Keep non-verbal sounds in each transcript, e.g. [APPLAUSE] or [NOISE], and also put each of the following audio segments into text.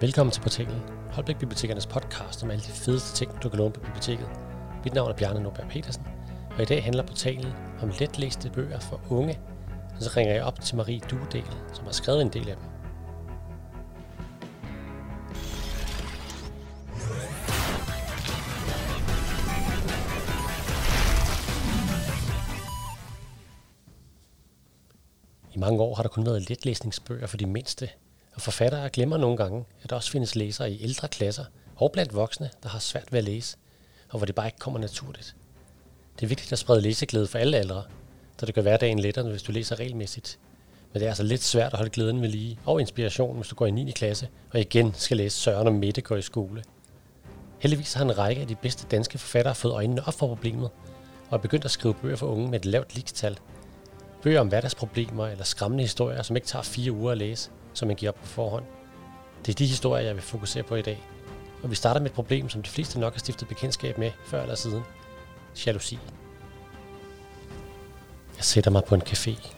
Velkommen til portalen, Holbæk Bibliotekernes podcast om alle de fedeste ting, du kan låne på biblioteket. Mit navn er Bjarne Nordberg Petersen, og i dag handler portalen om letlæste bøger for unge. Og så ringer jeg op til Marie Duedel, som har skrevet en del af dem. I mange år har der kun været letlæsningsbøger for de mindste, og forfattere glemmer nogle gange, at der også findes læsere i ældre klasser og blandt voksne, der har svært ved at læse, og hvor det bare ikke kommer naturligt. Det er vigtigt at sprede læseglæde for alle aldre, så det gør hverdagen lettere, hvis du læser regelmæssigt. Men det er altså lidt svært at holde glæden ved lige og inspiration, hvis du går i 9. klasse og igen skal læse Søren og Mette går i skole. Heldigvis har en række af de bedste danske forfattere fået øjnene op for problemet, og er begyndt at skrive bøger for unge med et lavt likstal. Bøger om hverdagsproblemer eller skræmmende historier, som ikke tager fire uger at læse, som man giver op på forhånd. Det er de historier, jeg vil fokusere på i dag. Og vi starter med et problem, som de fleste nok har stiftet bekendtskab med før eller siden. Jalousi. Jeg sætter mig på en café.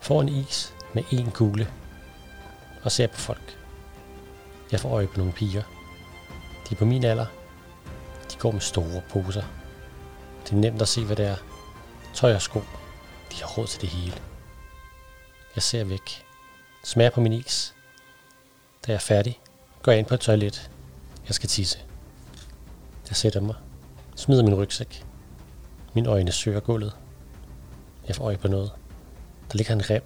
Får en is med en kugle. Og ser på folk. Jeg får øje på nogle piger. De er på min alder. De går med store poser. Det er nemt at se, hvad det er. Tøj og sko. De har råd til det hele. Jeg ser væk. Smager på min is. Da jeg er færdig, går jeg ind på et toilet. Jeg skal tisse. Jeg sætter mig. Smider min rygsæk. Mine øjne søger gulvet. Jeg får øje på noget. Der ligger en rem.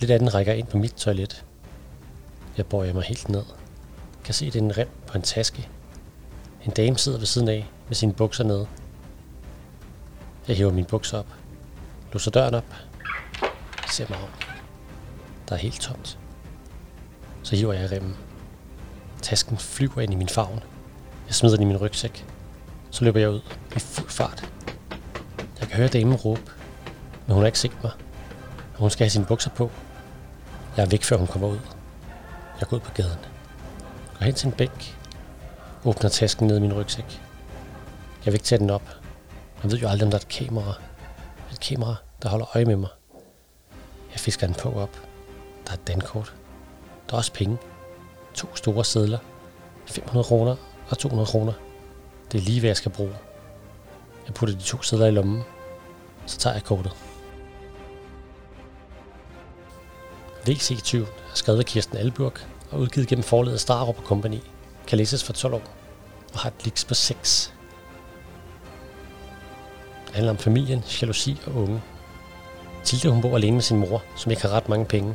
Lidt af den rækker ind på mit toilet. Jeg bøjer mig helt ned. Kan se, det er en rem på en taske. En dame sidder ved siden af med sine bukser nede. Jeg hæver min bukser op. Låser døren op. Ser mig om. Der er helt tomt. Så hiver jeg remmen. Tasken flyver ind i min favn. Jeg smider den i min rygsæk. Så løber jeg ud i fuld fart. Jeg kan høre damen råbe, men hun har ikke set mig. Og hun skal have sine bukser på. Jeg er væk, før hun kommer ud. Jeg går ud på gaden. Går hen til en bænk. Åbner tasken ned i min rygsæk. Jeg vil ikke tage den op. Man ved jo aldrig, om der er et kamera. Et kamera, der holder øje med mig. Jeg fisker den på op. Der er et dankort. Der er også penge. To store sedler. 500 kroner og 200 kroner. Det er lige, hvad jeg skal bruge. Jeg putter de to sedler i lommen. Så tager jeg kortet. VC20 er skrevet af Kirsten Alburg og udgivet gennem forledet Starup Company. Kan læses for 12 år og har et liks på 6. Det handler om familien, jalousi og unge. Tilde hun bor alene med sin mor, som ikke har ret mange penge.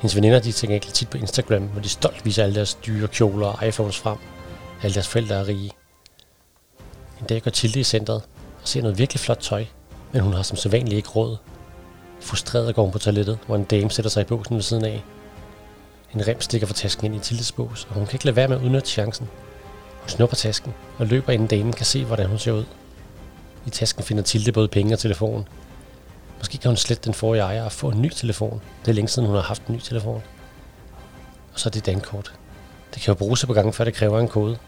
Hendes veninder de tænker ikke tit på Instagram, hvor de stolt viser alle deres dyre kjoler og iPhones frem. Alle deres forældre er rige. En dag går Tilde i centret og ser noget virkelig flot tøj, men hun har som sædvanligt ikke råd. Frustreret går hun på toilettet, hvor en dame sætter sig i båsen ved siden af. En rem stikker fra tasken ind i Tildes bås, og hun kan ikke lade være med at udnytte chancen. Hun snupper tasken og løber, inden damen kan se, hvordan hun ser ud. I tasken finder Tilde både penge og telefon. Måske kan hun slette den forrige ejer og få en ny telefon. Det er længe siden, hun har haft en ny telefon. Og så er det dankort. Det kan jo bruges på gange, før det kræver en kode.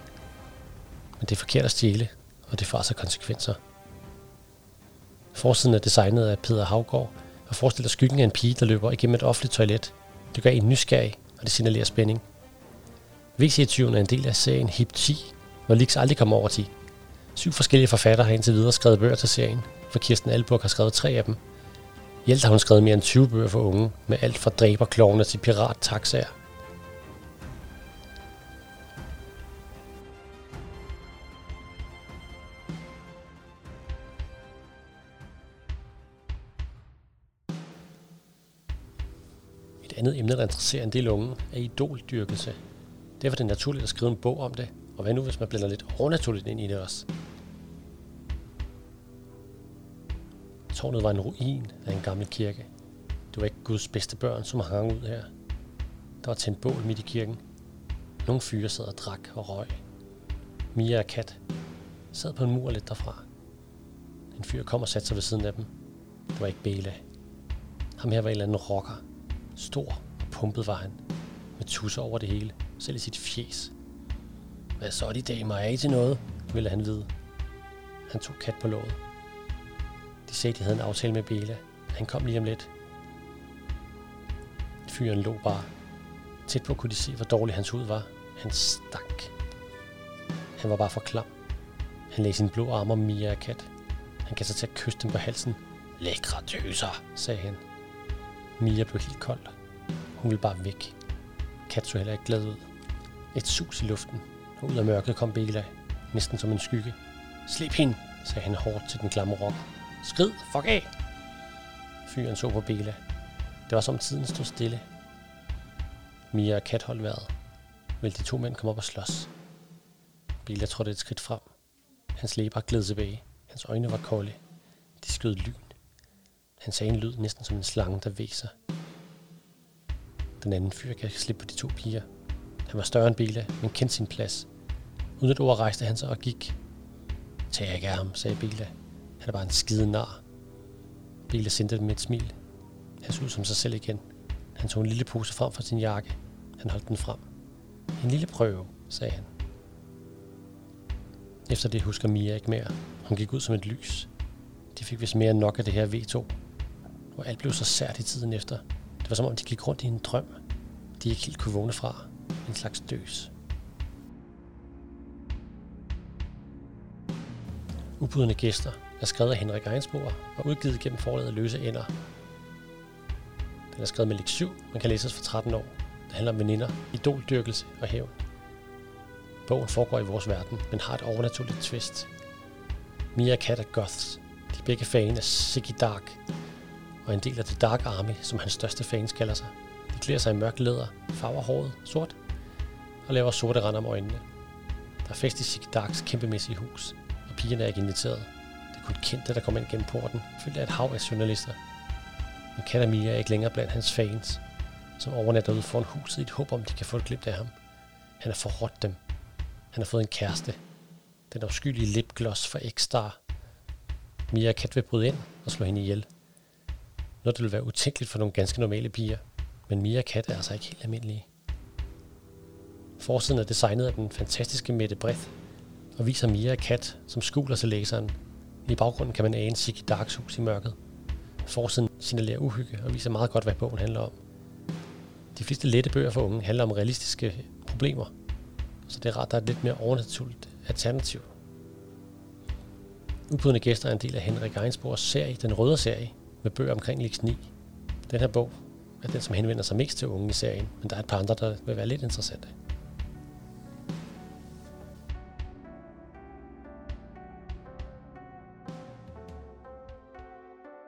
Men det er forkert at stjæle, og det får altså konsekvenser. Forsiden er designet af Peter Havgård og forestiller skyggen af en pige, der løber igennem et offentligt toilet. Det gør en nysgerrig, og det signalerer spænding. VC20 er en del af serien HIP 10, hvor Lix aldrig kommer over 10. Syv forskellige forfattere har indtil videre skrevet bøger til serien, for Kirsten Alburg har skrevet tre af dem. Hjelt har hun skrevet mere end 20 bøger for unge, med alt fra dræberklovne til pirattaxaer. Et andet emne, der interesserer en del unge, er idoldyrkelse. Derfor er det naturligt at skrive en bog om det, og hvad nu, hvis man blander lidt overnaturligt ind i det også? Tårnet var en ruin af en gammel kirke. Det var ikke Guds bedste børn, som hang ud her. Der var tændt bål midt i kirken. Nogle fyre sad og drak og røg. Mia og Kat sad på en mur lidt derfra. En fyr kom og satte sig ved siden af dem. Det var ikke Bela. Ham her var en eller anden rocker. Stor og pumpet var han. Med tusser over det hele. Selv i sit fjes. Hvad så de damer er I til noget? ville han vide. Han tog Kat på låget. De sagde, de havde en aftale med Bela. Han kom lige om lidt. Fyren lå bare. Tæt på kunne de se, hvor dårlig hans hud var. Han stank. Han var bare for klam. Han lagde sine blå arme om Mia og Kat. Han gav sig til at kysse dem på halsen. Lækre døser, sagde han. Mia blev helt kold. Hun ville bare væk. Kat så heller ikke glad ud. Et sus i luften, og ud af mørket kom Bela, næsten som en skygge. Slip hende, sagde han hårdt til den klamme rocker. Skrid, fuck af! Fyren så på Bela. Det var som tiden stod stille. Mia og Kat holdt vejret. Vil de to mænd komme op og slås? Bela trådte et skridt frem. Hans læber gled tilbage. Hans øjne var kolde. De skød lyn. Han sagde en lyd næsten som en slange, der væser. Den anden fyr kan slippe på de to piger. Han var større end Bela, men kendte sin plads. Uden et ord rejste han sig og gik. Tag ikke af ham, sagde Bela. Han er bare en skide nar. Bela sendte dem med et smil. Han så ud som sig selv igen. Han tog en lille pose frem fra sin jakke. Han holdt den frem. En lille prøve, sagde han. Efter det husker Mia ikke mere. Hun gik ud som et lys. De fik vist mere end nok af det her V2. Og alt blev så sært i tiden efter. Det var som om, de gik rundt i en drøm. De ikke helt kunne vågne fra. En slags døs. Ubudne gæster er skrevet af Henrik Einsborg og udgivet gennem forlaget Løse Ender. Den er skrevet med læg 7, man kan læses for 13 år. Det handler om veninder, idoldyrkelse og hævn. Bogen foregår i vores verden, men har et overnaturligt twist. Mia Kat er goths. De er begge fan af Siggy Dark, og en del af The Dark Army, som hans største fans kalder sig. De klæder sig i mørk læder, farver håret sort og laver sorte render om øjnene. Der er fest i Siggy Darks kæmpemæssige hus, og pigerne er ikke inviteret. Kun kendte, der kommer ind gennem porten, fyldt af et hav af journalister. Men Kat er ikke længere blandt hans fans, som overnatter ude foran huset i et håb om, de kan få et glimt af ham. Han har forrådt dem. Han har fået en kæreste. Den afskyelige lipgloss fra X-Star. Mia og Kat vil bryde ind og slå hende ihjel. Noget, der vil være utænkeligt for nogle ganske normale piger. Men Mia og Kat er altså ikke helt almindelige. Forsiden er designet af den fantastiske Mette Breth, og viser Mia og Kat, som skuler til læseren. I baggrunden kan man ane Siggy Darks hus i mørket. Forsiden signalerer uhygge og viser meget godt, hvad bogen handler om. De fleste lette bøger for unge handler om realistiske problemer, så det er rart, der er et lidt mere overnaturligt alternativ. Ubudne gæster er en del af Henrik Einsborgs serie, den røde serie, med bøger omkring Lix 9. Den her bog er den, som henvender sig mest til unge i serien, men der er et par andre, der vil være lidt interessante.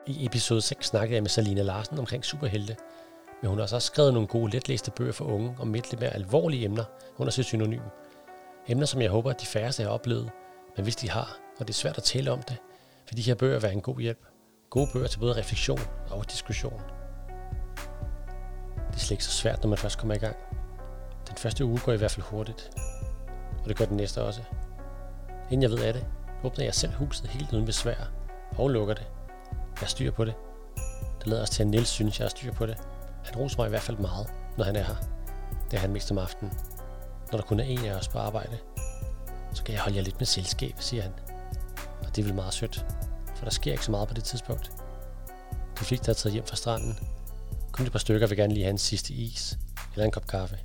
I episode 6 snakkede jeg med Salina Larsen omkring superhelte, men hun har også skrevet nogle gode letlæste bøger for unge om lidt mere alvorlige emner under sit synonym. Emner, som jeg håber, at de færreste har oplevet, men hvis de har, og det er svært at tale om det, vil de her bøger være en god hjælp. Gode bøger til både refleksion og diskussion. Det er slet ikke så svært, når man først kommer i gang. Den første uge går i hvert fald hurtigt, og det gør den næste også. Inden jeg ved af det, åbner jeg selv huset helt uden besvær og lukker det. Jeg styrer styr på det. Det lader os til, at Niels synes, jeg har styr på det. Han roser mig i hvert fald meget, når han er her. Det er han mest om aftenen. Når der kun er en af os på arbejde, så kan jeg holde jer lidt med selskab, siger han. Og det er vel meget sødt, for der sker ikke så meget på det tidspunkt. De fleste er taget hjem fra stranden. Kun et par stykker vil gerne lige have en sidste is, eller en kop kaffe.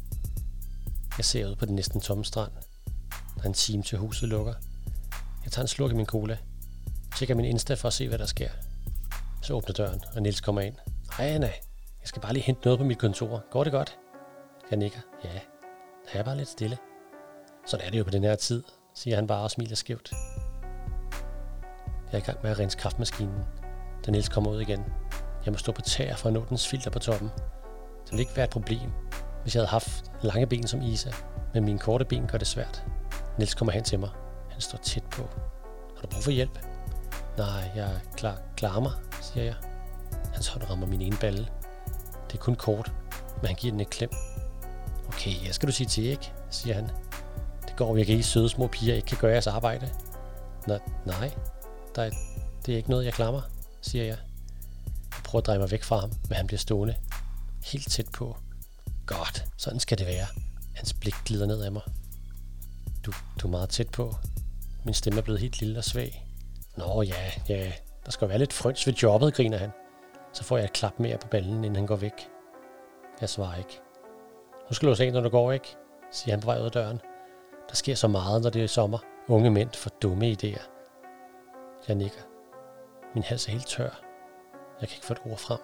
Jeg ser ud på den næsten tomme strand. Der er en time til huset lukker. Jeg tager en slurk af min cola. Tjekker min Insta for at se, hvad der sker. Så åbner døren, og Nils kommer ind. Hej Anna, jeg skal bare lige hente noget på mit kontor. Går det godt? Jeg nikker. Ja, der er bare lidt stille. Sådan er det jo på den her tid, siger han bare og smiler skævt. Jeg er i gang med at rense kraftmaskinen, da Niels kommer ud igen. Jeg må stå på tæer for at nå dens filter på toppen. Det ville ikke være et problem, hvis jeg havde haft lange ben som Isa, men mine korte ben gør det svært. Niels kommer hen til mig. Han står tæt på. Har du brug for hjælp? Nej, jeg er klar, klarer mig, siger jeg. Hans hånd rammer min ene balle. Det er kun kort, men han giver den et klem. Okay, jeg skal du sige til, ikke? siger han. Det går virkelig ikke, søde små piger ikke kan gøre jeres arbejde. Nå, nej, der er, det er ikke noget, jeg klammer, siger jeg. Jeg prøver at dreje mig væk fra ham, men han bliver stående. Helt tæt på. Godt, sådan skal det være. Hans blik glider ned af mig. Du, du er meget tæt på. Min stemme er blevet helt lille og svag. Nå ja, ja, der skal være lidt frøns ved jobbet, griner han. Så får jeg et klap mere på ballen, inden han går væk. Jeg svarer ikke. Nu skal du se, når du går, ikke? siger han på vej ud af døren. Der sker så meget, når det er sommer. Unge mænd får dumme idéer. Jeg nikker. Min hals er helt tør. Jeg kan ikke få et ord frem.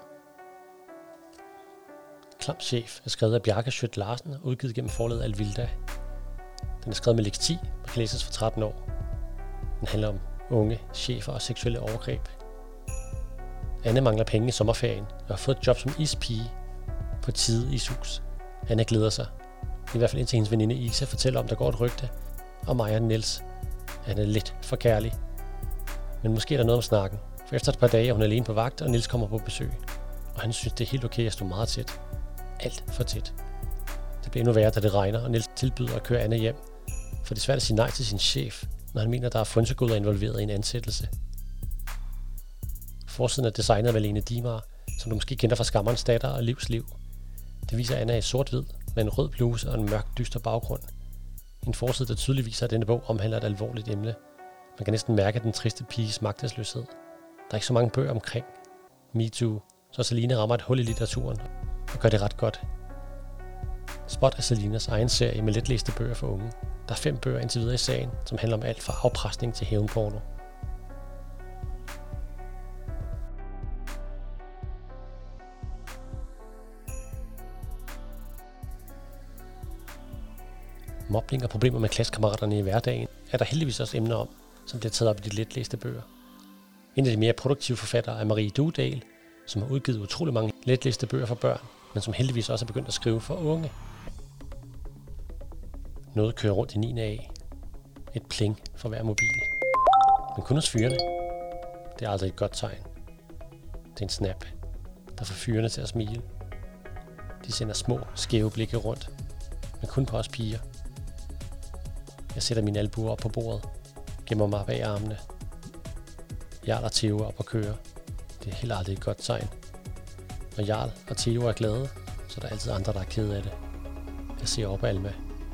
Klam chef er skrevet af Bjarke Schødt Larsen og udgivet gennem forlaget Alvilda. Den er skrevet med læks 10 og kan læses for 13 år. Den handler om unge, chefer og seksuelle overgreb. Anne mangler penge i sommerferien og har fået et job som ispige på Tide Sus. Anne glæder sig. I hvert fald indtil hendes veninde Isa fortæller om, der går et rygte om Maja og Niels. Han er lidt for kærlig. Men måske er der noget om snakken, for efter et par dage er hun alene på vagt, og Nils kommer på besøg. Og han synes, det er helt okay at stå meget tæt. Alt for tæt. Det bliver endnu værre, da det regner, og Nils tilbyder at køre Anne hjem. For det er svært at sige nej til sin chef, når han mener, der er frynsegoder involveret i en ansættelse. Forsiden er designet af Malene Dimar, som du måske kender fra Skammerens datter og Livs liv. Det viser Anna i sort-hvid med en rød bluse og en mørk, dyster baggrund. En forside, der tydeligt viser, at denne bog omhandler et alvorligt emne. Man kan næsten mærke den triste piges magtesløshed. Der er ikke så mange bøger omkring. Me Too, så Selina rammer et hul i litteraturen og gør det ret godt. Spot er Selinas egen serie med letlæste bøger for unge. Der er fem bøger indtil videre i sagen, som handler om alt fra afpresning til hævnporno. Mobning og problemer med klassekammeraterne i hverdagen er der heldigvis også emner om, som bliver taget op i de letlæste bøger. En af de mere produktive forfattere er Marie Dudal, som har udgivet utrolig mange letlæste bøger for børn, men som heldigvis også er begyndt at skrive for unge. Noget kører rundt i 9. A. Et pling for hver mobil. Men kun hos fyrene. Det er aldrig et godt tegn. Det er en snap, der får fyrene til at smile. De sender små, skæve blikke rundt, men kun på os piger. Jeg sætter min albuer op på bordet, gemmer mig bag armene. Jarl og Theo op og kører. Det er helt aldrig et godt tegn. Når Jarl og Theo er glade, så er der altid andre, der er kede af det. Jeg ser op på Alma.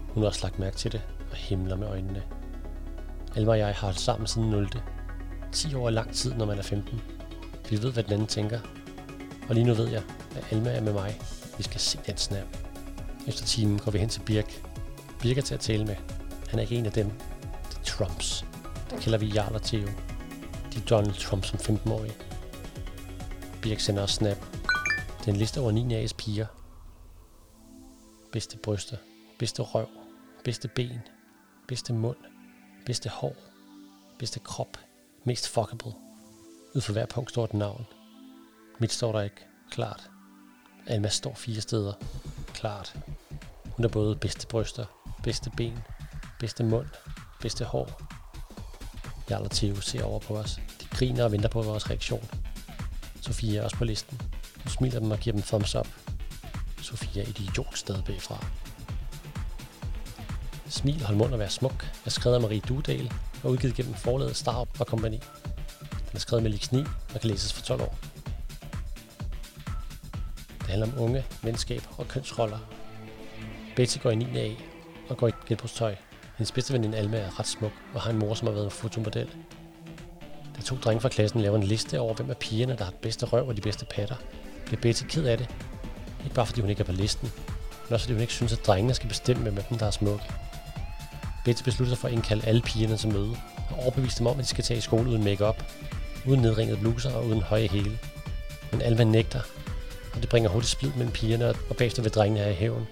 Hun har også lagt mærke til det og himler med øjnene. Alma og jeg har holdt sammen siden 0. 10 år er lang tid, når man er 15. Vi ved, hvad den anden tænker. Og lige nu ved jeg, at Alma er med mig. Vi skal se den snap. Efter timen går vi hen til Birk. Birk er til at tale med. Han er ikke en af dem. Det er Trumps. Der kalder vi Jarl og Theo. De er Donald Trump som 15-årige. Birk sender også snap. Det er en liste over 9 A's piger. Bedste bryster. Bedste røv. Bedste ben. Bedste mund. Bedste hår. Bedste krop. Mest fuckable. Ud for hver punkt står et navn. Mit står der ikke. Klart. Alma står fire steder. Klart. Hun er både bedste bryster, bedste ben, bedste mund, bedste hår. Jarl og Theo ser over på os. De griner og venter på vores reaktion. Sofia er også på listen. Hun smiler dem og giver dem thumbs up. Sofia er idiot sted bagfra. Smil, hold mund og vær smuk er skrevet af Marie Dudal og udgivet gennem forlaget Star og Company. Den er skrevet med Lix 9 og kan læses for 12 år. Det handler om unge, venskab og kønsroller. Betty går i 9. A og går i genbrugstøj. Hendes bedste veninde Alma er ret smuk og har en mor, som har været en fotomodel. Da to drenge fra klassen laver en liste over, hvem af pigerne, der har bedste røv og de bedste patter, bliver Betty ked af det. Ikke bare fordi hun ikke er på listen, men også fordi hun ikke synes, at drengene skal bestemme, hvem af dem, der er smukke. Betty beslutter sig for at indkalde alle pigerne til møde og overbevise dem om, at de skal tage i skole uden makeup, uden nedringede bluser og uden høje hæle. Men Alma nægter, og det bringer hurtigt splid mellem pigerne, og bagefter vil drengene have i hævn.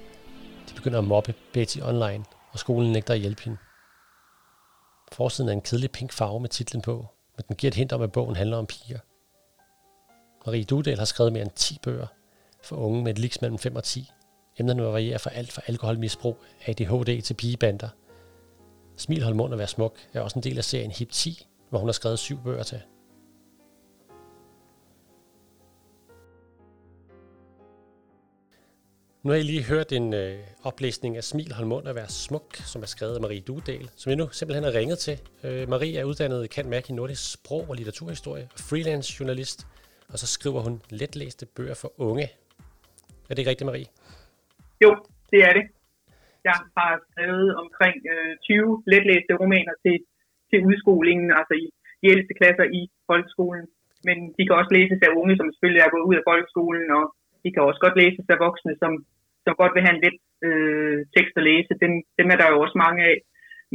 De begynder at mobbe Betty online, og skolen nægter at hjælpe hende. Forsiden er en kedelig pink farve med titlen på, men den giver et hint om, at bogen handler om piger. Marie Dudel har skrevet mere end 10 bøger for unge med et liks mellem 5 og 10. Emnerne varierer fra alt fra alkoholmisbrug, ADHD til pigebander. Smil, hold mund og vær smuk er også en del af serien Hip 10, hvor hun har skrevet syv bøger til. Nu har I lige hørt en øh, oplæsning af Smil, hold mund og vær smuk, som er skrevet af Marie Dudal, som jeg nu simpelthen har ringet til. Øh, Marie er uddannet kan mærke i nordisk sprog og litteraturhistorie og freelance journalist, og så skriver hun letlæste bøger for unge. Er det ikke rigtigt, Marie? Jo, det er det. Jeg har skrevet omkring øh, 20 letlæste romaner til, til udskolingen, altså i de ældste klasser i folkeskolen. Men de kan også læses af unge, som selvfølgelig er gået ud af folkeskolen, og de kan også godt læses af voksne, som som godt vil have en let øh, tekst at læse. Dem, dem er der jo også mange af.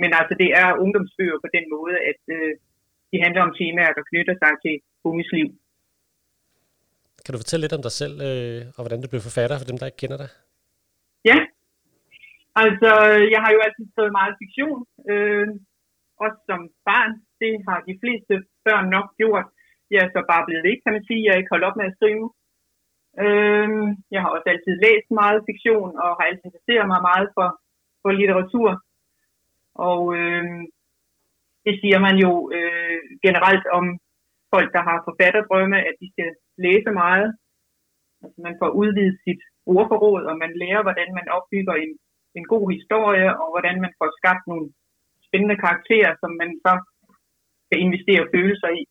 Men altså, det er ungdomsbøger på den måde, at øh, de handler om temaer, der knytter sig til unges liv. Kan du fortælle lidt om dig selv, øh, og hvordan du blev forfatter, for dem, der ikke kender dig? Ja, altså, jeg har jo altid skrevet meget fiktion, øh, også som barn. Det har de fleste børn nok gjort. Jeg er så bare blevet ved, kan man sige. Jeg er ikke holdt op med at skrive. Øh, jeg har også altid læst meget fiktion, og har altid interesseret mig meget for, for litteratur. Og øh, det siger man jo øh, generelt om folk, der har forfatterdrømme, at de skal læse meget. Altså man får udvidet sit ordforråd, og man lærer, hvordan man opbygger en, en god historie, og hvordan man får skabt nogle spændende karakterer, som man så kan investere følelser i.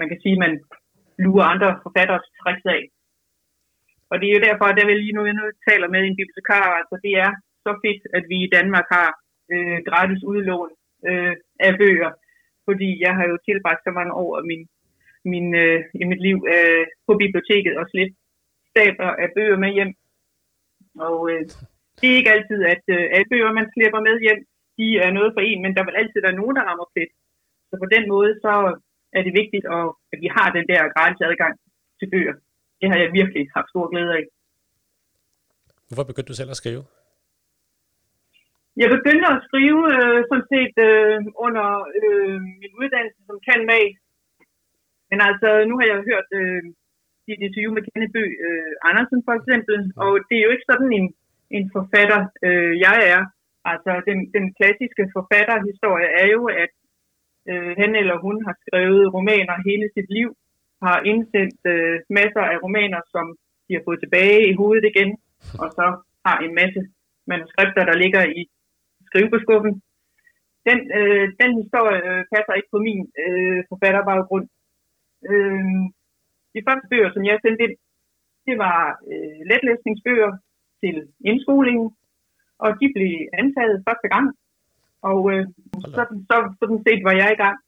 Man kan sige, at man lurer andre forfatteres tricks af. Og det er jo derfor, at jeg vil lige nu, jeg nu taler med en bibliotekar, altså det er så fedt, at vi i Danmark har øh, gratis udlån øh, af bøger, fordi jeg har jo tilbragt så mange år af min, min, øh, i mit liv øh, på biblioteket og slet stabler af bøger med hjem. Og øh, det er ikke altid, at øh, alle bøger, man slipper med hjem, de er noget for en, men der vil altid være nogen, der rammer plet. Så på den måde, så er det vigtigt, at vi har den der gratis adgang til bøger. Det har jeg virkelig haft stor glæde af. Hvorfor begyndte du selv at skrive? Jeg begyndte at skrive øh, sådan set øh, under øh, min uddannelse som kan med. Men altså, nu har jeg hørt øh, dit interview med Kenneth Bø øh, Andersen for eksempel, og det er jo ikke sådan en, en forfatter, øh, jeg er. Altså, den, den klassiske forfatterhistorie er jo, at øh, han eller hun har skrevet romaner hele sit liv, har indsendt øh, masser af romaner, som de har fået tilbage i hovedet igen, og så har en masse manuskripter, der ligger i skrivebeskuffen. Den, øh, den historie øh, passer ikke på min øh, forfatterbaggrund. Øh, de første bøger, som jeg sendte ind, det var øh, letlæsningsbøger til indskolingen, og de blev antaget første gang. Og øh, så, så, sådan set var jeg i gang.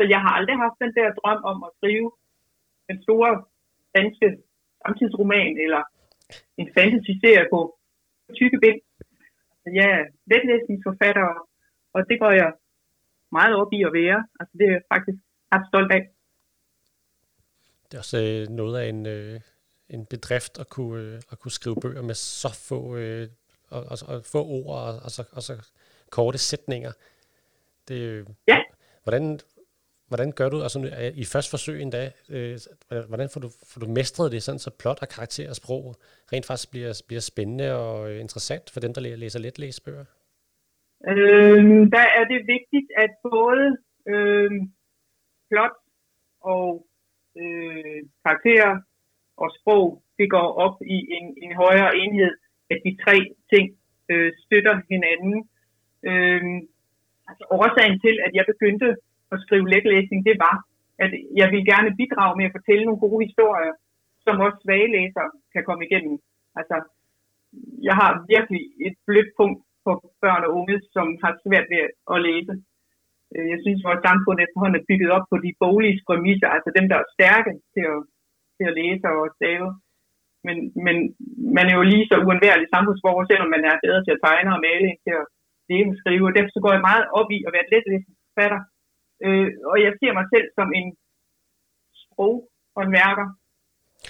Så jeg har aldrig haft den der drøm om at skrive en store danske samtidsroman eller en fantasy-serie på tykke bind. Jeg er letlæsningsforfatter, og det går jeg meget op i at være. Altså, det er jeg faktisk ret stolt af. Det er også øh, noget af en, øh, en bedrift at kunne, øh, at kunne skrive bøger med så få, øh, og, og, og få ord og, og, så, og så korte sætninger. Det, ja. Hvordan, hvordan gør du, altså øh, i første forsøg endda, øh, hvordan får du, får du mestret det, sådan så plot og karakter og sprog rent faktisk bliver, bliver spændende og øh, interessant for dem, der læser let læsebøger? Øhm, der er det vigtigt, at både øhm, plot og øh, karakterer og sprog, det går op i en, en højere enhed, at de tre ting øh, støtter hinanden. Øhm, altså årsagen til, at jeg begyndte at skrive letlæsning, det var, at jeg ville gerne bidrage med at fortælle nogle gode historier, som også svage læsere kan komme igennem. Altså, jeg har virkelig et blødt punkt for børn og unge, som har svært ved at læse. Øh, jeg synes, at vores samfund efterhånden er bygget op på de boglige præmisser, altså dem, der er stærke til at, til at læse og stave. Men, men man er jo lige så uundværlig samfundsborger, selvom man er bedre til at tegne og male end til at læse og skrive. Og derfor så går jeg meget op i at være et letlæsningsforfatter. Øh, og jeg ser mig selv som en sprogåndværker,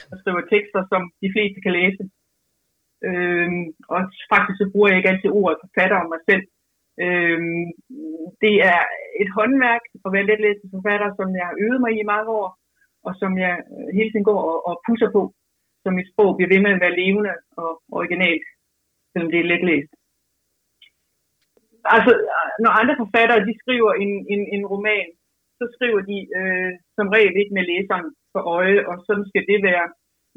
der skriver tekster, som de fleste kan læse. Øh, og faktisk så bruger jeg ikke altid ordet forfatter om mig selv. Øh, det er et håndværk at være forfatter som jeg har øvet mig i mange år, og som jeg hele tiden går og, og pusser på så mit sprog bliver ved med at være levende og originalt, selvom det er letlæst. Altså, når andre forfattere de skriver en, en, en roman, så skriver de øh, som regel ikke med læseren for øje, og sådan skal det være,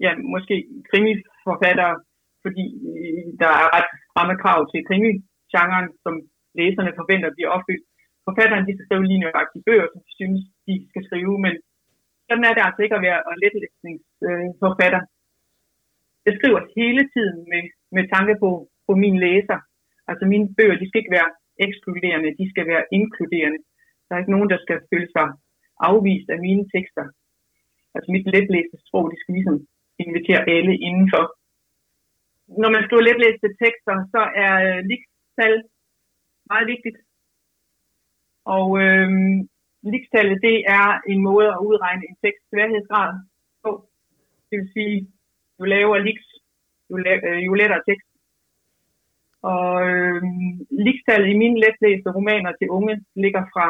ja, måske krimiforfattere, fordi øh, der er ret fremme krav til krimi-genren, som læserne forventer bliver opfyldt. Forfatterne de skal skrive lige nøjagtigt bøger, som de synes, de skal skrive, men sådan er det altså ikke at være letlæsningsforfatter. Øh, jeg skriver hele tiden med, med tanke på, på min læser. Altså mine bøger, de skal ikke være ekskluderende, de skal være inkluderende. Der er ikke nogen, der skal føle sig afvist af mine tekster. Altså mit letlæste sprog, det skal ligesom invitere alle indenfor. når man skriver letlæste tekster, så er øh, meget vigtigt. Og øh, likstallet, det er en måde at udregne en tekst sværhedsgrad på. Det vil sige, jo lavere liks, jo, la- øh, jo lettere tekst. Og øh, ligestallet i mine letlæste romaner til unge ligger fra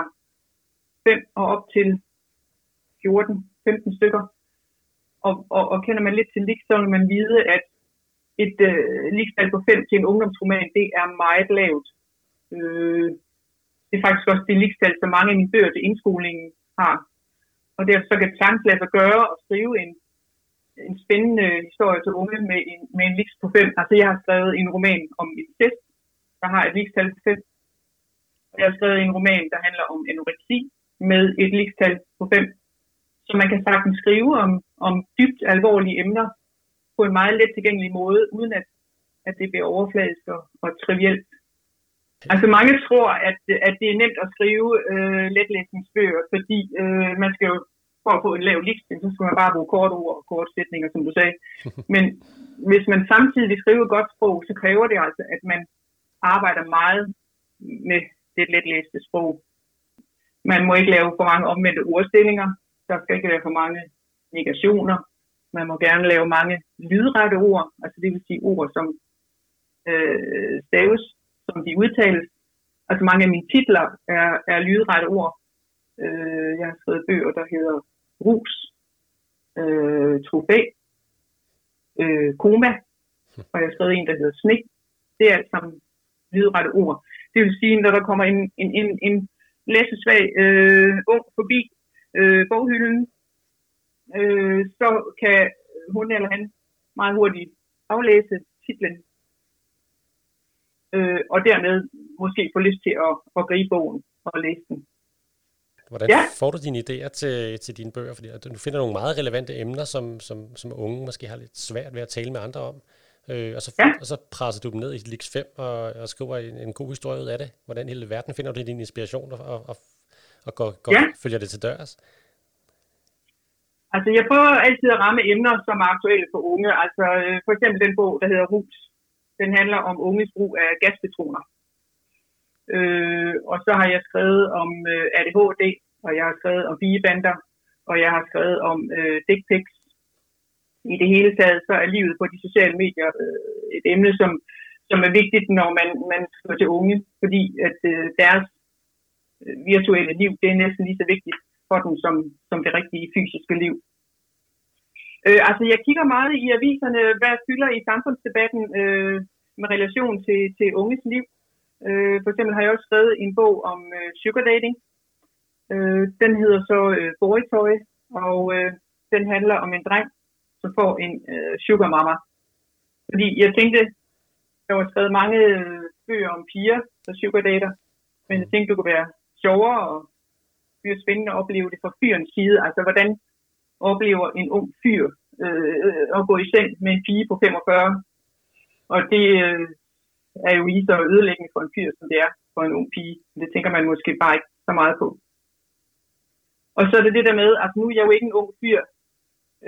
5 og op til 14-15 stykker. Og, og, og kender man lidt til lig, så vil man vide, at et øh, ligestal på 5 til en ungdomsroman, det er meget lavt. Øh, det er faktisk også det ligestal, som mange af mine bøger til indskolingen har. Og derfor så kan det lade sig gøre at skrive en, en spændende historie til unge med en, med en liks på 5. Altså jeg har skrevet en roman om incest, der har et likstal på 5. Jeg har skrevet en roman, der handler om anoreksi med et likstal på 5. Så man kan sagtens skrive om, om dybt alvorlige emner på en meget let tilgængelig måde, uden at, at det bliver overfladisk og, og trivielt. Altså mange tror, at, at det er nemt at skrive øh, letlæsningsbøger, fordi øh, man skal jo for at få en lav ligesting, så skal man bare bruge kort ord og kort sætninger, som du sagde. Men hvis man samtidig skriver et godt sprog, så kræver det altså, at man arbejder meget med det letlæste sprog. Man må ikke lave for mange omvendte ordstillinger. Der skal ikke være for mange negationer. Man må gerne lave mange lydrette ord, altså det vil sige ord, som øh, staves, som de udtales. Altså mange af mine titler er, er lydrette ord. Øh, jeg har skrevet bøger, der hedder Brus, øh, Trofæ, øh, Koma, og jeg har skrevet en, der hedder Snik. Det er alt sammen lydrette ord. Det vil sige, når der kommer en, en, en, en læsesvag øh, ung forbi øh, boghylden, øh, så kan hun eller han meget hurtigt aflæse titlen, øh, og dermed måske få lyst til at, at gribe bogen og læse den. Hvordan ja. får du dine idéer til, til dine bøger? Fordi du finder nogle meget relevante emner, som, som, som unge måske har lidt svært ved at tale med andre om. Øh, og, så, ja. og så presser du dem ned i Lix 5 og, og skriver en, en god historie ud af det. Hvordan hele verden finder du din inspiration og, og, og, og går, går, ja. følger det til dørs? Altså, jeg prøver altid at ramme emner, som er aktuelle for unge. Altså, øh, for eksempel den bog, der hedder Rus. Den handler om unges brug af gaspatroner. Øh, og så har jeg skrevet om øh, ADHD, og jeg har skrevet om bigebander, og jeg har skrevet om øh, dick pics. I det hele taget, så er livet på de sociale medier øh, et emne, som, som er vigtigt, når man, man skriver til unge, fordi at øh, deres øh, virtuelle liv, det er næsten lige så vigtigt for dem, som, som det rigtige fysiske liv. Øh, altså, jeg kigger meget i aviserne, hvad fylder i samfundsdebatten øh, med relation til, til unges liv. Øh, for eksempel har jeg også skrevet en bog om øh, sugar dating. Øh, den hedder så øh, Boy og øh, den handler om en dreng, som får en øh, sugar mama. Fordi jeg tænkte, der var skrevet mange øh, bøger om piger, der sugar dater, men jeg tænkte, det kunne være sjovere og det spændende at opleve det fra fyrens side. Altså, hvordan oplever en ung fyr øh, øh at gå i seng med en pige på 45? Og det øh, er jo lige så ødelæggende for en fyr, som det er for en ung pige. Det tænker man måske bare ikke så meget på. Og så er det det der med, at nu er jeg jo ikke en ung fyr,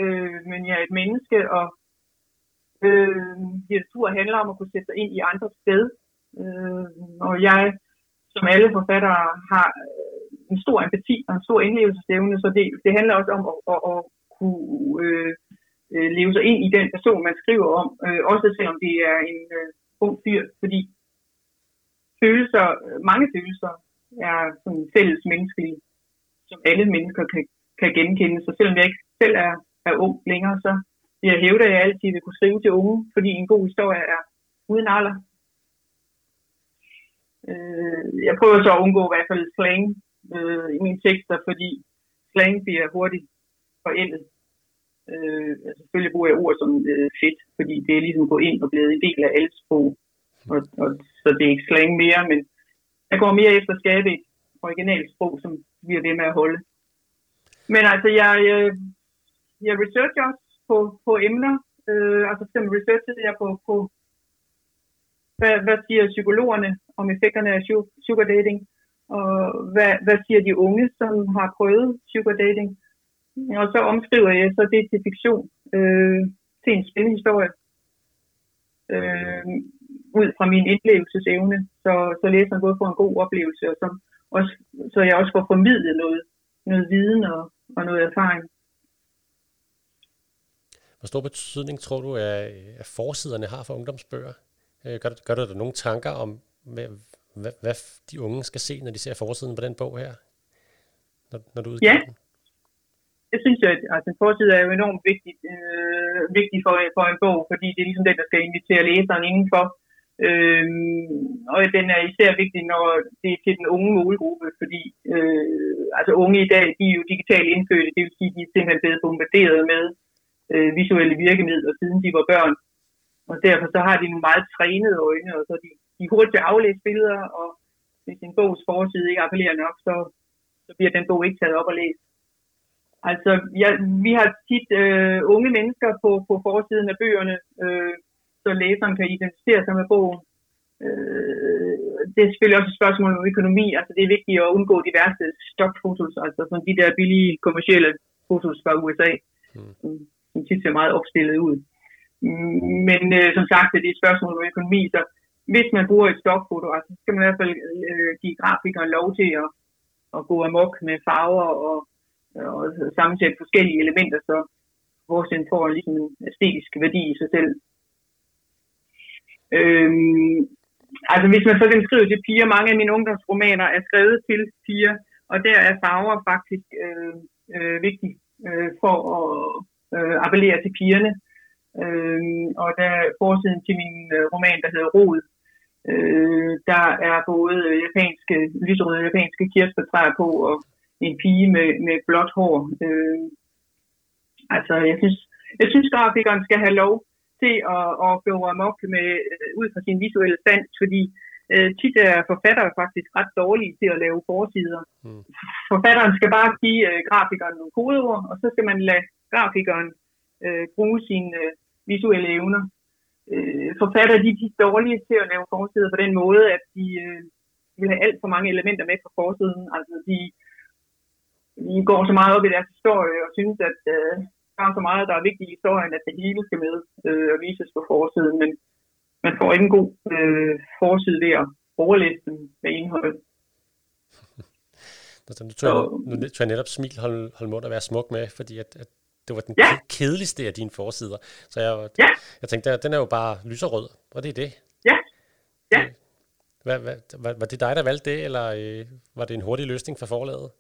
øh, men jeg er et menneske, og øh, litteratur handler om at kunne sætte sig ind i andres sted. Øh, og jeg, som alle forfattere, har øh, en stor empati og en stor indlevelsesevne, så det, det handler også om at, at, at kunne øh, øh, leve sig ind i den person, man skriver om, øh, også selvom det er en øh, ung fyr, fordi følelser, mange følelser er sådan fælles menneskelige, som alle mennesker kan, kan genkende. Så selvom jeg ikke selv er, er ung længere, så jeg hævder, at jeg altid vil kunne skrive til unge, fordi en god historie er uden alder. Øh, jeg prøver så at undgå i hvert fald slang øh, i mine tekster, fordi slang bliver hurtigt forældet. Øh, altså, selvfølgelig bruger jeg ord som øh, fedt, fordi det er ligesom gået ind og blevet en del af alt sprog. Og, og, så det er ikke slang mere, men jeg går mere efter at skabe et originalt sprog, som vi er ved med at holde. Men altså, jeg, jeg, jeg researcher også på, på emner. Øh, altså, for eksempel researcher jeg på, på hvad, hvad siger psykologerne om effekterne af sugar dating, og hvad, hvad siger de unge, som har prøvet sugar dating. Og så omskriver jeg så det til fiktion, øh, til en spændende historie. Øh, ud fra min indlevelsesevne, så, så læseren både får en god oplevelse, og så, også, så jeg også får formidlet noget, noget viden og, og noget erfaring. Hvor stor betydning tror du, at, at forsiderne har for ungdomsbøger? Øh, gør, gør du dig nogle tanker om, hvad, hvad, hvad de unge skal se, når de ser forsiden på den bog her? Når, når du udgiver ja. den? Det synes jeg, at altså, en forside er jo enormt vigtig, øh, vigtig for, for en bog, fordi det er ligesom den, der skal invitere læseren indenfor. Øh, og den er især vigtig, når det er til den unge målgruppe, fordi øh, altså unge i dag, de er jo digitalt indfødte, det vil sige, de er simpelthen blevet bombarderet med øh, visuelle virkemidler, siden de var børn. Og derfor så har de nogle meget trænede øjne, og så de, de er hurtigt til at aflæse billeder, og hvis en bogs forside ikke appellerer nok, så, så bliver den bog ikke taget op og læst. Altså, ja, vi har tit øh, unge mennesker på, på forsiden af bøgerne, øh, så læseren kan identificere sig med bogen. Øh, det er selvfølgelig også et spørgsmål om økonomi. Altså, det er vigtigt at undgå diverse stokfotos, altså sådan de der billige kommercielle fotos fra USA, mm. som, som tit ser meget opstillet ud. Men øh, som sagt, det er et spørgsmål om økonomi, så hvis man bruger et stokfoto, altså, så skal man i hvert fald øh, give grafikeren lov til at, at gå amok med farver og, Øh, og sammensætte forskellige elementer, så vores får ligesom en æstetisk værdi i sig selv. Øhm, altså hvis man så kan skrive til piger, mange af mine ungdomsromaner er skrevet til piger, og der er farver faktisk øh, øh, vigtigt øh, for at øh, appellere til pigerne. Øh, og der forsiden til min øh, roman, der hedder Rod, øh, der er både japanske, lyserøde japanske kirsebærtræer på, og en pige med, med blåt hår. Øh, altså, jeg synes, jeg synes grafikeren skal have lov til at, at gå amok med, øh, ud fra sin visuelle sans, fordi øh, tit er forfattere faktisk ret dårlige til at lave forsider. Mm. Forfatteren skal bare give øh, grafikeren nogle kodeord, og så skal man lade grafikeren øh, bruge sine øh, visuelle evner. Øh, forfatter de er dårlige til at lave forsider på den måde, at de øh, vil have alt for mange elementer med på forsiden. Altså de, de går så meget op i deres historie og synes, at øh, der er så meget, der er vigtigt i historien, at det hele skal med øh, og vises på forsiden, men man får ikke en god øh, forside ved at overlæse den med indhold. [LAUGHS] nu tror, jeg, nu tror jeg netop smil hold, hold mund at være smuk med, fordi at, at det var den ja. kedeligste af dine forsider. Så jeg, ja. jeg tænkte, den er jo bare lyserød, og det er det. Ja. ja. Hvad, hvad, var, var det dig, der valgte det, eller øh, var det en hurtig løsning for forlaget?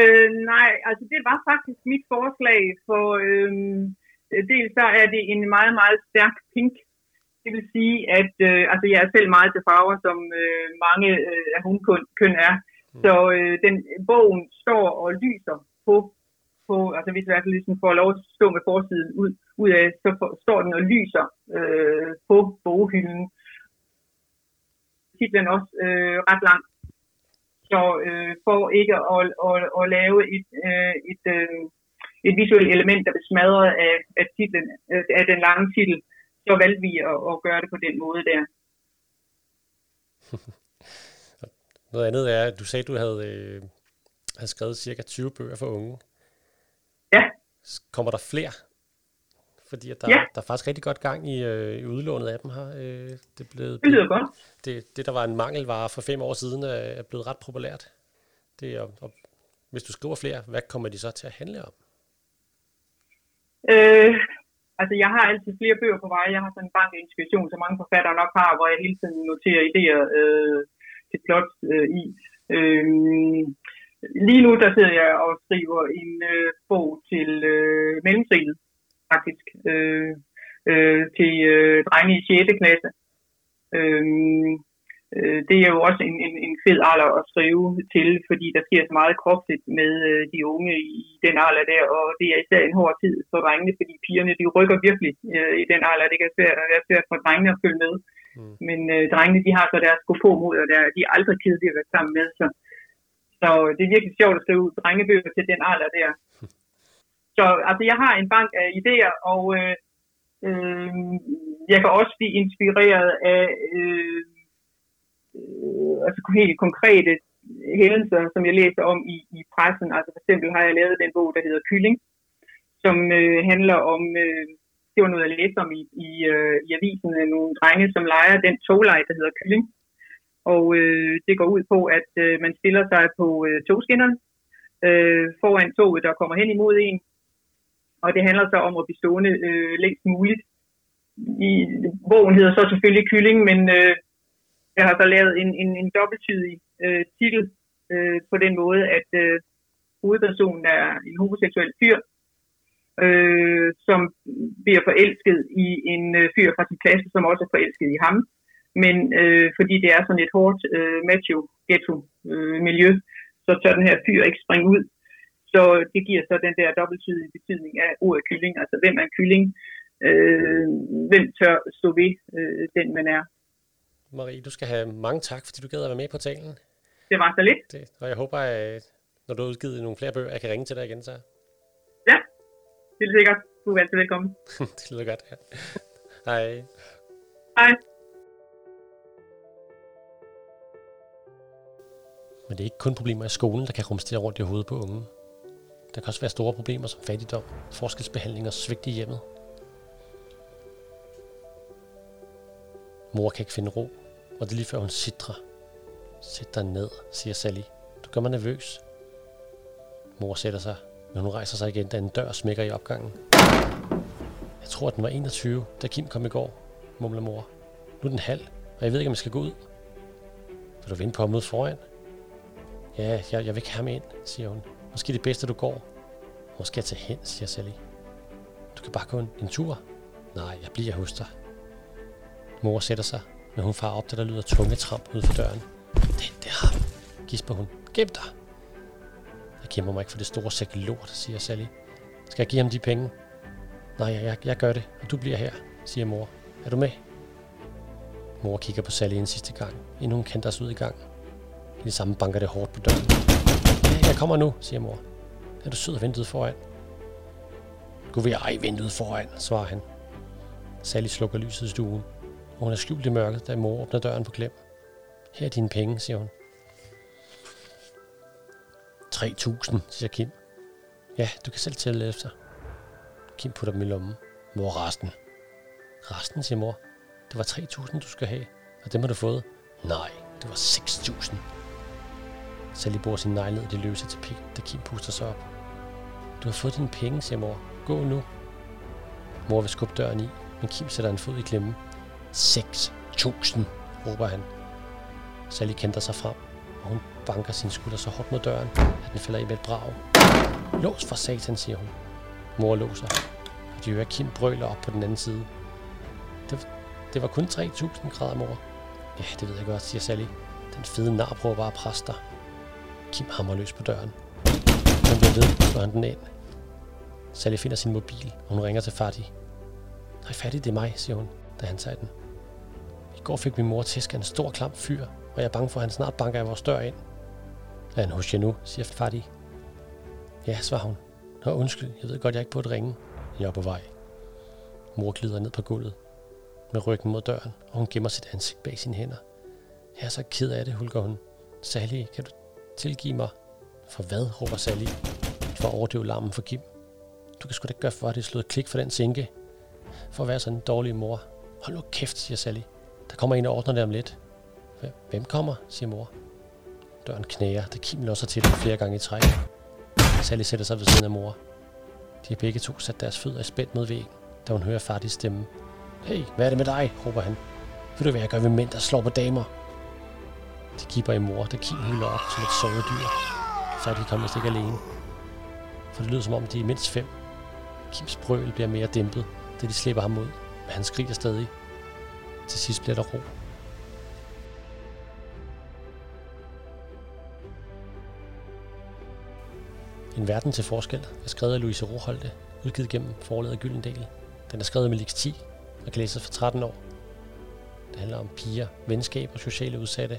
Øh, nej, altså det var faktisk mit forslag, for øh, dels så er det en meget, meget stærk pink. Det vil sige, at øh, altså jeg er selv meget til farver, som øh, mange øh, af hundkøn er. Mm. Så øh, den bogen står og lyser på, på altså hvis jeg ligesom får lov at stå med forsiden ud, ud af, så for, står den og lyser øh, på boghylden. Titlen også øh, ret lang, så øh, for ikke at, at, at lave et, øh, et, øh, et visuelt element, der bliver smadret af, af, titlen, øh, af den lange titel, så valgte vi at, at gøre det på den måde der. [LAUGHS] Noget andet er, at du sagde, at du havde, øh, havde skrevet cirka 20 bøger for unge. Ja. Kommer der flere fordi at der, ja. der er faktisk rigtig godt gang i, øh, i udlånet af dem her. Øh, det, er blevet, det lyder godt. Det, det, der var en mangelvare for fem år siden, er blevet ret populært. Det er, og, hvis du skriver flere, hvad kommer de så til at handle om? Øh, altså, jeg har altid flere bøger på vej. Jeg har sådan en bank inspiration, som mange forfattere nok har, hvor jeg hele tiden noterer idéer øh, til plot øh, i. Øh, lige nu, der sidder jeg og skriver en øh, bog til øh, mellemtrinnet, faktisk øh, øh, til øh, drenge i 6. klasse. Øh, øh, det er jo også en, en, en fed alder at skrive til, fordi der sker så meget kropsligt med øh, de unge i den alder der, og det er især en hård tid for drengene, fordi pigerne de rykker virkelig øh, i den alder. Det kan være svært for drengene at følge med. Mm. Men øh, drengene de har så deres gå på mod, og der, de er aldrig kedelige at være sammen med. Så, så det er virkelig sjovt at skrive drengebøger til den alder der. Så altså, jeg har en bank af idéer, og øh, øh, jeg kan også blive inspireret af øh, øh, altså helt konkrete hændelser, som jeg læser om i, i pressen. Altså for eksempel har jeg lavet den bog, der hedder Kylling, som øh, handler om øh, det var noget, jeg læste om i, i, øh, i avisen, nogle drenge, som leger den toglej, der hedder kylling. Og øh, det går ud på, at øh, man stiller sig på øh, togskinnerne øh, foran toget, der kommer hen imod en. Og det handler så om at blive stående øh, længst muligt. I, bogen hedder så selvfølgelig kylling, men øh, jeg har så lavet en, en, en dobbelttydig øh, titel øh, på den måde, at øh, hovedpersonen er en homoseksuel fyr, øh, som bliver forelsket i en øh, fyr fra sin klasse, som også er forelsket i ham. Men øh, fordi det er sådan et hårdt øh, macho-ghetto-miljø, øh, så tør den her fyr ikke springe ud. Så det giver så den der dobbelttydige betydning af ordet kylling. Altså hvem er kylling? Øh, hvem tør stå ved øh, den, man er? Marie, du skal have mange tak, fordi du gad at være med på talen. Det var så lidt. Det, og jeg håber, at når du har udgivet nogle flere bøger, jeg kan ringe til dig igen så. Ja, det er sikkert. Du er altid velkommen. [LAUGHS] det lyder godt, ja. Hej. Hej. Men det er ikke kun problemer i skolen, der kan rumstere rundt i hovedet på unge. Der kan også være store problemer som fattigdom, forskelsbehandling og svigt i hjemmet. Mor kan ikke finde ro, og det er lige før hun sidder. Sæt dig ned, siger Sally. Du gør mig nervøs. Mor sætter sig, men hun rejser sig igen, da en dør smækker i opgangen. Jeg tror, at den var 21, da Kim kom i går, mumler mor. Nu er den halv, og jeg ved ikke, om jeg skal gå ud. Vil du vente på at møde foran? Ja, jeg, jeg vil ikke have ham ind, siger hun. Måske det bedste, du går. Hvor skal jeg tage hen, siger Sally. Du kan bare gå en, en tur. Nej, jeg bliver hos dig. Mor sætter sig, når hun farer op, da der lyder tunge tramp ud for døren. Det, det er ham, gisper hun. Gem dig. Jeg kæmper mig ikke for det store sæk lort, siger Sally. Skal jeg give ham de penge? Nej, jeg, jeg gør det, og du bliver her, siger mor. Er du med? Mor kigger på Sally en sidste gang, inden hun kender os ud i gang. I det samme banker det hårdt på døren. Kommer nu, siger mor. Er du sød og ventet foran? Gud vil ej vinduet foran, svarer han. Sally slukker lyset i stuen, og hun er skjult i mørket, da mor åbner døren på klem. Her er dine penge, siger hun. 3.000, siger Kim. Ja, du kan selv tælle efter. Kim putter dem i lommen. Mor resten. Resten, siger mor. Det var 3.000, du skal have, og dem har du fået. Nej, det var 6.000. Sally bor sin negle i det løse tapet, da Kim puster sig op. Du har fået dine penge, siger mor. Gå nu. Mor vil skubbe døren i, men Kim sætter en fod i klemme. 6.000, råber han. Sally kender sig frem, og hun banker sin skulder så hårdt mod døren, at den falder i med et brag. Lås for satan, siger hun. Mor låser, og de hører Kim brøler op på den anden side. Det, det var kun 3.000, græder mor. Ja, det ved jeg godt, siger Sally. Den fede nar prøver bare at presse dig. Kim hammer løs på døren. Han bliver ved, slår han den ind. Sally finder sin mobil, og hun ringer til Fatty. Nej, Fatty, det er mig, siger hun, da han tager den. I går fik min mor tæsk en stor klam fyr, og jeg er bange for, at han snart banker i vores dør ind. Er han hos jer nu, siger Fatty. Ja, svarer hun. Nå, undskyld, jeg ved godt, jeg ikke burde ringe. Jeg er på vej. Mor glider ned på gulvet, med ryggen mod døren, og hun gemmer sit ansigt bag sine hænder. Jeg er så ked af det, hulker hun. Sally, kan du Tilgiv mig? For hvad, råber Sally, for at overdøve larmen for Kim. Du kan sgu da ikke gøre for, at det slået klik for den sinke. For at være sådan en dårlig mor. Hold nu kæft, siger Sally. Der kommer en og ordner det om lidt. Hvem kommer, siger mor. Døren knæger, da Kim låser til det flere gange i træk. Sally sætter sig ved siden af mor. De har begge to sat deres fødder i spændt mod væggen, da hun hører far stemme. Hey, hvad er det med dig? råber han. Vil du hvad jeg gør ved mænd, der slår på damer? De kigger i mor, der kigger hylder op som et sovet dyr. Så er de kommet ikke alene. For det lyder som om, de er mindst fem. Kims brøl bliver mere dæmpet, da de slipper ham ud, men han skriger stadig. Til sidst bliver der ro. En verden til forskel er skrevet af Louise Roholte, udgivet gennem forlaget Gyldendal. Den er skrevet med Lix 10 og kan læses for 13 år. Det handler om piger, venskab og sociale udsatte.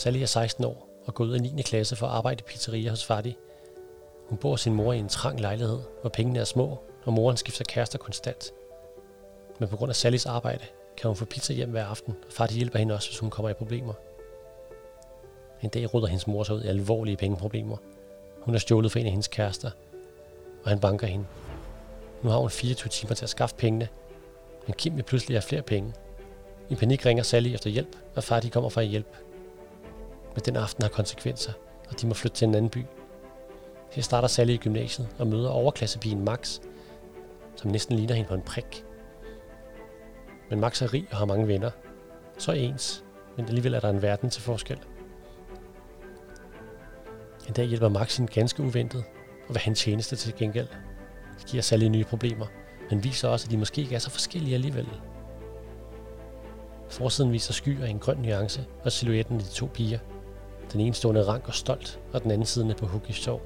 Sally er 16 år og går ud af 9. klasse for at arbejde i pizzeria hos Fadi. Hun bor sin mor i en trang lejlighed, hvor pengene er små, og moren skifter kærester konstant. Men på grund af Sallys arbejde kan hun få pizza hjem hver aften, og Fadi hjælper hende også, hvis hun kommer i problemer. En dag rydder hendes mor sig ud i alvorlige pengeproblemer. Hun har stjålet for en af hendes kærester, og han banker hende. Nu har hun 24 timer til at skaffe pengene, men Kim vil pludselig have flere penge. I panik ringer Sally efter hjælp, og far de kommer for at hjælpe. Men den aften har konsekvenser, og de må flytte til en anden by. Her starter Sally i gymnasiet og møder overklassepigen Max, som næsten ligner hende på en prik. Men Max er rig og har mange venner. Så ens, men alligevel er der en verden til forskel. En dag hjælper Max hende ganske uventet, og vil han tjeneste til gengæld. Det giver Sally nye problemer, men viser også, at de måske ikke er så forskellige alligevel. Forsiden viser skyer i en grøn nuance og silhuetten af de to piger. Den ene stående rank og stolt, og den anden siddende på hookish sov.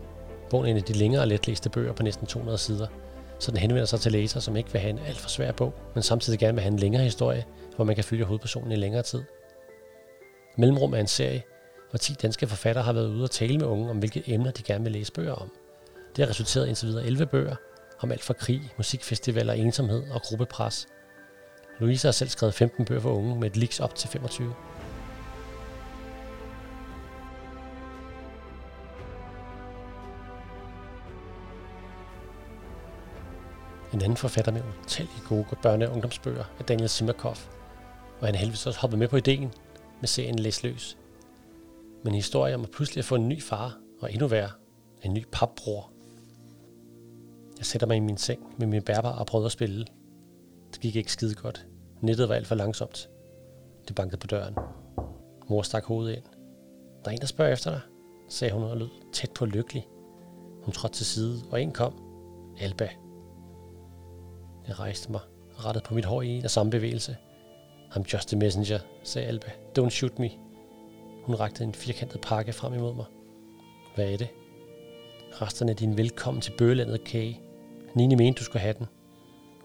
Bogen er en af de længere og letlæste bøger på næsten 200 sider, så den henvender sig til læsere, som ikke vil have en alt for svær bog, men samtidig gerne vil have en længere historie, hvor man kan følge hovedpersonen i længere tid. Mellemrum er en serie, hvor 10 danske forfattere har været ude og tale med unge om, hvilke emner de gerne vil læse bøger om. Det har resulteret i indtil videre 11 bøger om alt fra krig, musikfestivaler, ensomhed og gruppepres. Louise har selv skrevet 15 bøger for unge med et liks op til 25. En anden forfatter med utallige gode børne- og ungdomsbøger er Daniel Simakov, og han er heldigvis også hoppet med på ideen med serien Læsløs. Men historien om at pludselig få en ny far, og endnu værre, en ny papbror. Jeg sætter mig i min seng med min bærbar og prøvede at spille. Det gik ikke skide godt. Nettet var alt for langsomt. Det bankede på døren. Mor stak hovedet ind. Der er en, der spørger efter dig, sagde hun og lød tæt på lykkelig. Hun trådte til side, og en kom. Alba. Jeg rejste mig og rettede på mit hår i en af samme bevægelse. I'm just a messenger, sagde Alba. Don't shoot me. Hun rakte en firkantet pakke frem imod mig. Hvad er det? Resterne af din velkommen til bøgelandet kage. Nini mente, du skulle have den.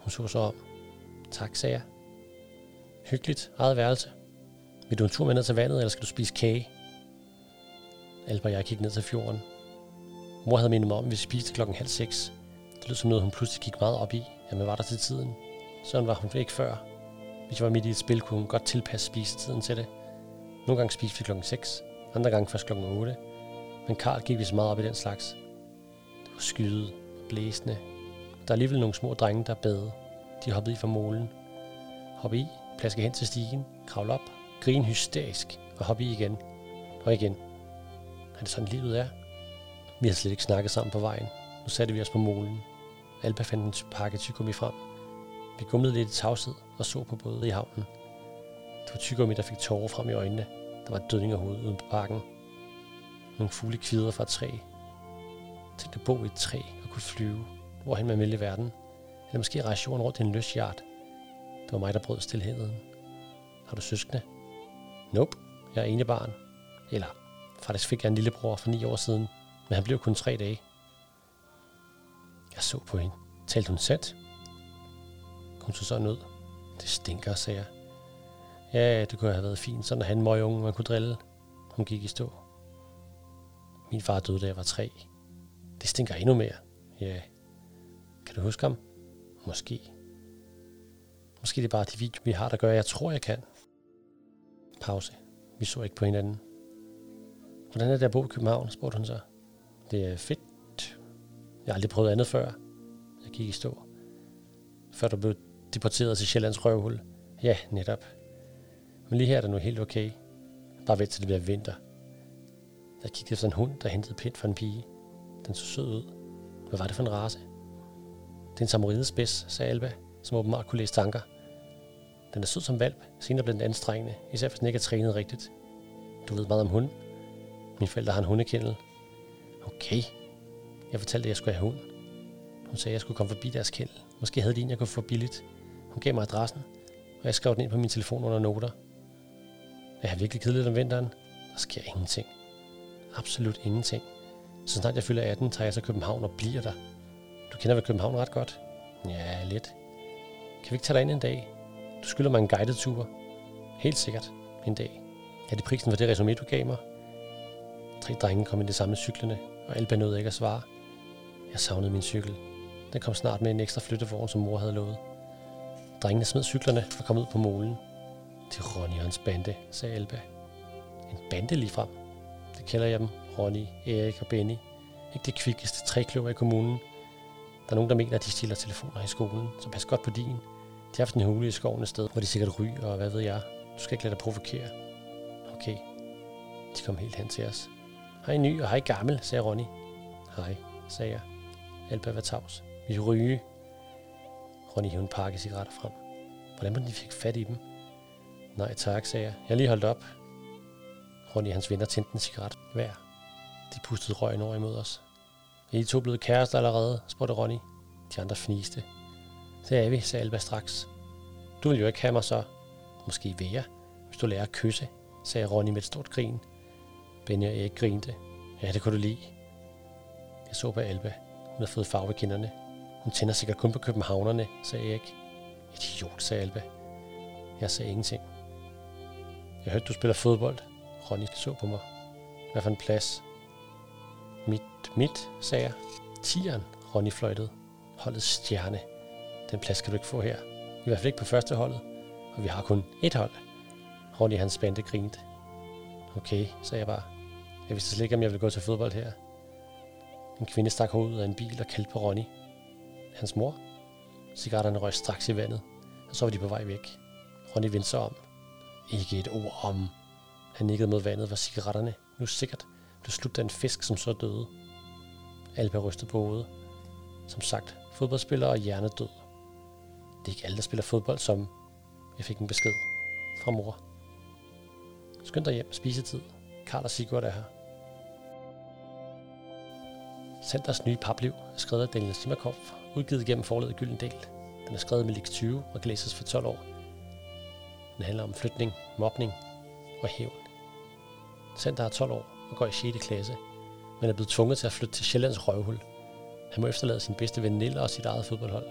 Hun så så om. Tak, sagde jeg. Hyggeligt. Eget værelse. Vil du en tur med ned til vandet, eller skal du spise kage? Alba og jeg gik ned til fjorden. Mor havde mindet mig om, at vi spiste klokken halv seks. Det lød som noget, hun pludselig gik meget op i, Jamen var der til tiden. Sådan var hun ikke før. Hvis jeg var midt i et spil, kunne hun godt tilpasse spisetiden til det. Nogle gange spiste vi klokken 6, andre gange først klokken 8. Men Karl gik vi så meget op i den slags. Det var skyde og blæsende. Der er alligevel nogle små drenge, der bade. De hoppede i fra målen. Hoppe i, plaske hen til stigen, kravle op, grine hysterisk og hoppe i igen. Og igen. Er det sådan livet er? Vi har slet ikke snakket sammen på vejen. Nu satte vi os på målen. Alba fandt en pakke tyggegummi frem. Vi gumlede lidt i tavshed og så på både i havnen. Det var tyggegummi, der fik tårer frem i øjnene. Der var dødning af hovedet uden på pakken. Nogle fugle kvider fra et træ. Tænk at bo i et træ og kunne flyve, hvorhen man ville i verden. Eller måske rejse jorden rundt i en løs hjert. Det var mig, der brød stillheden. Har du søskende? Nope, jeg er ene barn. Eller faktisk fik jeg en lillebror for ni år siden, men han blev kun tre dage. Jeg så på hende. Talte hun sandt? Hun så sådan ud. Det stinker, sagde jeg. Ja, det kunne have været fint, sådan at han møg unge, man kunne drille. Hun gik i stå. Min far døde, da jeg var tre. Det stinker endnu mere. Ja. Kan du huske ham? Måske. Måske det er bare de videoer, vi har, der gør, at jeg tror, jeg kan. Pause. Vi så ikke på hinanden. Hvordan er det at bo i København, spurgte hun så. Det er fedt. Jeg har aldrig prøvet andet før. Jeg gik i stå. Før du blev deporteret til Sjællands røvhul. Ja, netop. Men lige her er det nu helt okay. Bare vent til det bliver vinter. Jeg kiggede efter en hund, der hentede pind for en pige. Den så sød ud. Hvad var det for en race? Det er en samaridespids, sagde Alba, som åbenbart kunne læse tanker. Den er sød som valp, senere blev den anstrengende, især hvis den ikke er trænet rigtigt. Du ved meget om hund. Mine forældre har en hundekendel. Okay. Jeg fortalte, at jeg skulle have hund. Hun sagde, at jeg skulle komme forbi deres kæld. Måske havde de en, jeg kunne få billigt. Hun gav mig adressen, og jeg skrev den ind på min telefon under noter. Jeg har virkelig kedeligt om vinteren. Der sker ingenting. Absolut ingenting. Så snart jeg fylder 18, tager jeg til København og bliver der. Du kender vel København ret godt? Ja, lidt. Kan vi ikke tage dig ind en dag? Du skylder mig en guided tur. Helt sikkert. En dag. Er det prisen for det resume, du gav mig? Tre drenge kom i det samme cyklerne, og Alba nåede ikke at svare. Jeg savnede min cykel. Den kom snart med en ekstra flyttevogn, som mor havde lovet. Drengene smed cyklerne og kom ud på molen. Til Ronny og hans bande, sagde Alba. En bande lige frem. Det kalder jeg dem. Ronny, Erik og Benny. Ikke det kvikkeste trækløver i kommunen. Der er nogen, der mener, at de stiller telefoner i skolen, så pas godt på din. De har haft en hule i skoven et sted, hvor de sikkert ryger, og hvad ved jeg. Du skal ikke lade dig provokere. Okay. De kom helt hen til os. Hej ny og hej gammel, sagde Ronny. Hej, sagde jeg. Alba var tavs. Vi ryge. Ronny hævde en pakke cigaretter frem. Hvordan man de fik fat i dem? Nej tak, sagde jeg. Jeg lige holdt op. Ronny og hans venner tændte en cigaret hver. De pustede røgen over imod os. Er I to blevet kærester allerede? spurgte Ronny. De andre fniste. Det er vi, sagde Alba straks. Du vil jo ikke have mig så. Måske vil jeg, hvis du lærer at kysse, sagde Ronny med et stort grin. Benny og Erik grinte. Ja, det kunne du lide. Jeg så på Alba med havde fået farve i kinderne. Hun tænder sikkert kun på københavnerne, sagde Erik. Idiot, sagde Alba. Jeg sagde ingenting. Jeg hørte, du spiller fodbold. Ronny så på mig. Hvad for en plads? Mit, mit, sagde jeg. Tieren, Ronny fløjtede. Holdets stjerne. Den plads kan du ikke få her. I hvert fald ikke på første holdet. Og vi har kun ét hold. Ronny hans spændte grinte. Okay, sagde jeg bare. Jeg vidste slet ikke, om jeg ville gå til fodbold her. En kvinde stak hovedet af en bil og kaldte på Ronny. Hans mor? Cigaretterne røg straks i vandet, og så var de på vej væk. Ronny vendte sig om. Ikke et ord om. Han nikkede mod vandet, hvor cigaretterne nu sikkert blev slugt af en fisk, som så døde. Alba rystede på hovedet. Som sagt, fodboldspiller og hjernedød. Det er ikke alle, der spiller fodbold, som jeg fik en besked fra mor. Skynd dig hjem, spisetid. Karl og Sigurd er her. Centers nye papliv er skrevet af Daniel Simakov, udgivet gennem forledet Gyldendal. Den er skrevet med Lix 20 og kan læses for 12 år. Den handler om flytning, mobning og hævn. Center er 12 år og går i 6. klasse, men er blevet tvunget til at flytte til Sjællands røvhul. Han må efterlade sin bedste ven Nilla og sit eget fodboldhold.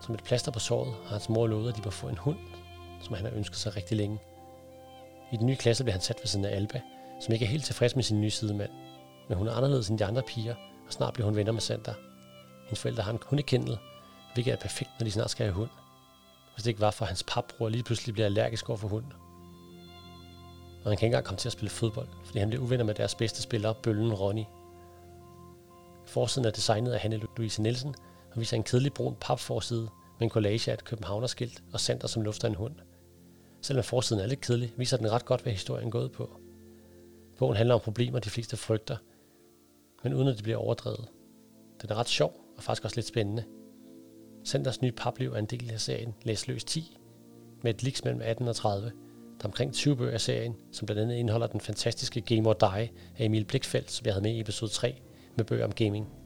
Som et plaster på såret har hans mor lovet, at de må få en hund, som han har ønsket sig rigtig længe. I den nye klasse bliver han sat ved siden af Alba, som ikke er helt tilfreds med sin nye sidemand. Men hun er anderledes end de andre piger, og snart bliver hun venner med Sander. Hendes forældre har en hundekendel, hvilket er perfekt, når de snart skal have hund. Hvis det ikke var for, at hans papbror lige pludselig bliver allergisk over for hund. Og han kan ikke engang komme til at spille fodbold, fordi han bliver uvenner med deres bedste spiller, bøllen Ronny. Forsiden er designet af Hanne Louise Nielsen og viser en kedelig brun papforside med en collage af et københavnerskilt og Sander som lufter en hund. Selvom forsiden er lidt kedelig, viser den ret godt, hvad historien gået på. Bogen handler om problemer, de fleste frygter, men uden at det bliver overdrevet. Den er ret sjov og faktisk også lidt spændende. Centers nye papliv er en del af serien Læs løs 10, med et liks mellem 18 og 30. Der er omkring 20 bøger af serien, som blandt andet indeholder den fantastiske Game or Die af Emil Blikfeldt, som jeg havde med i episode 3, med bøger om gaming.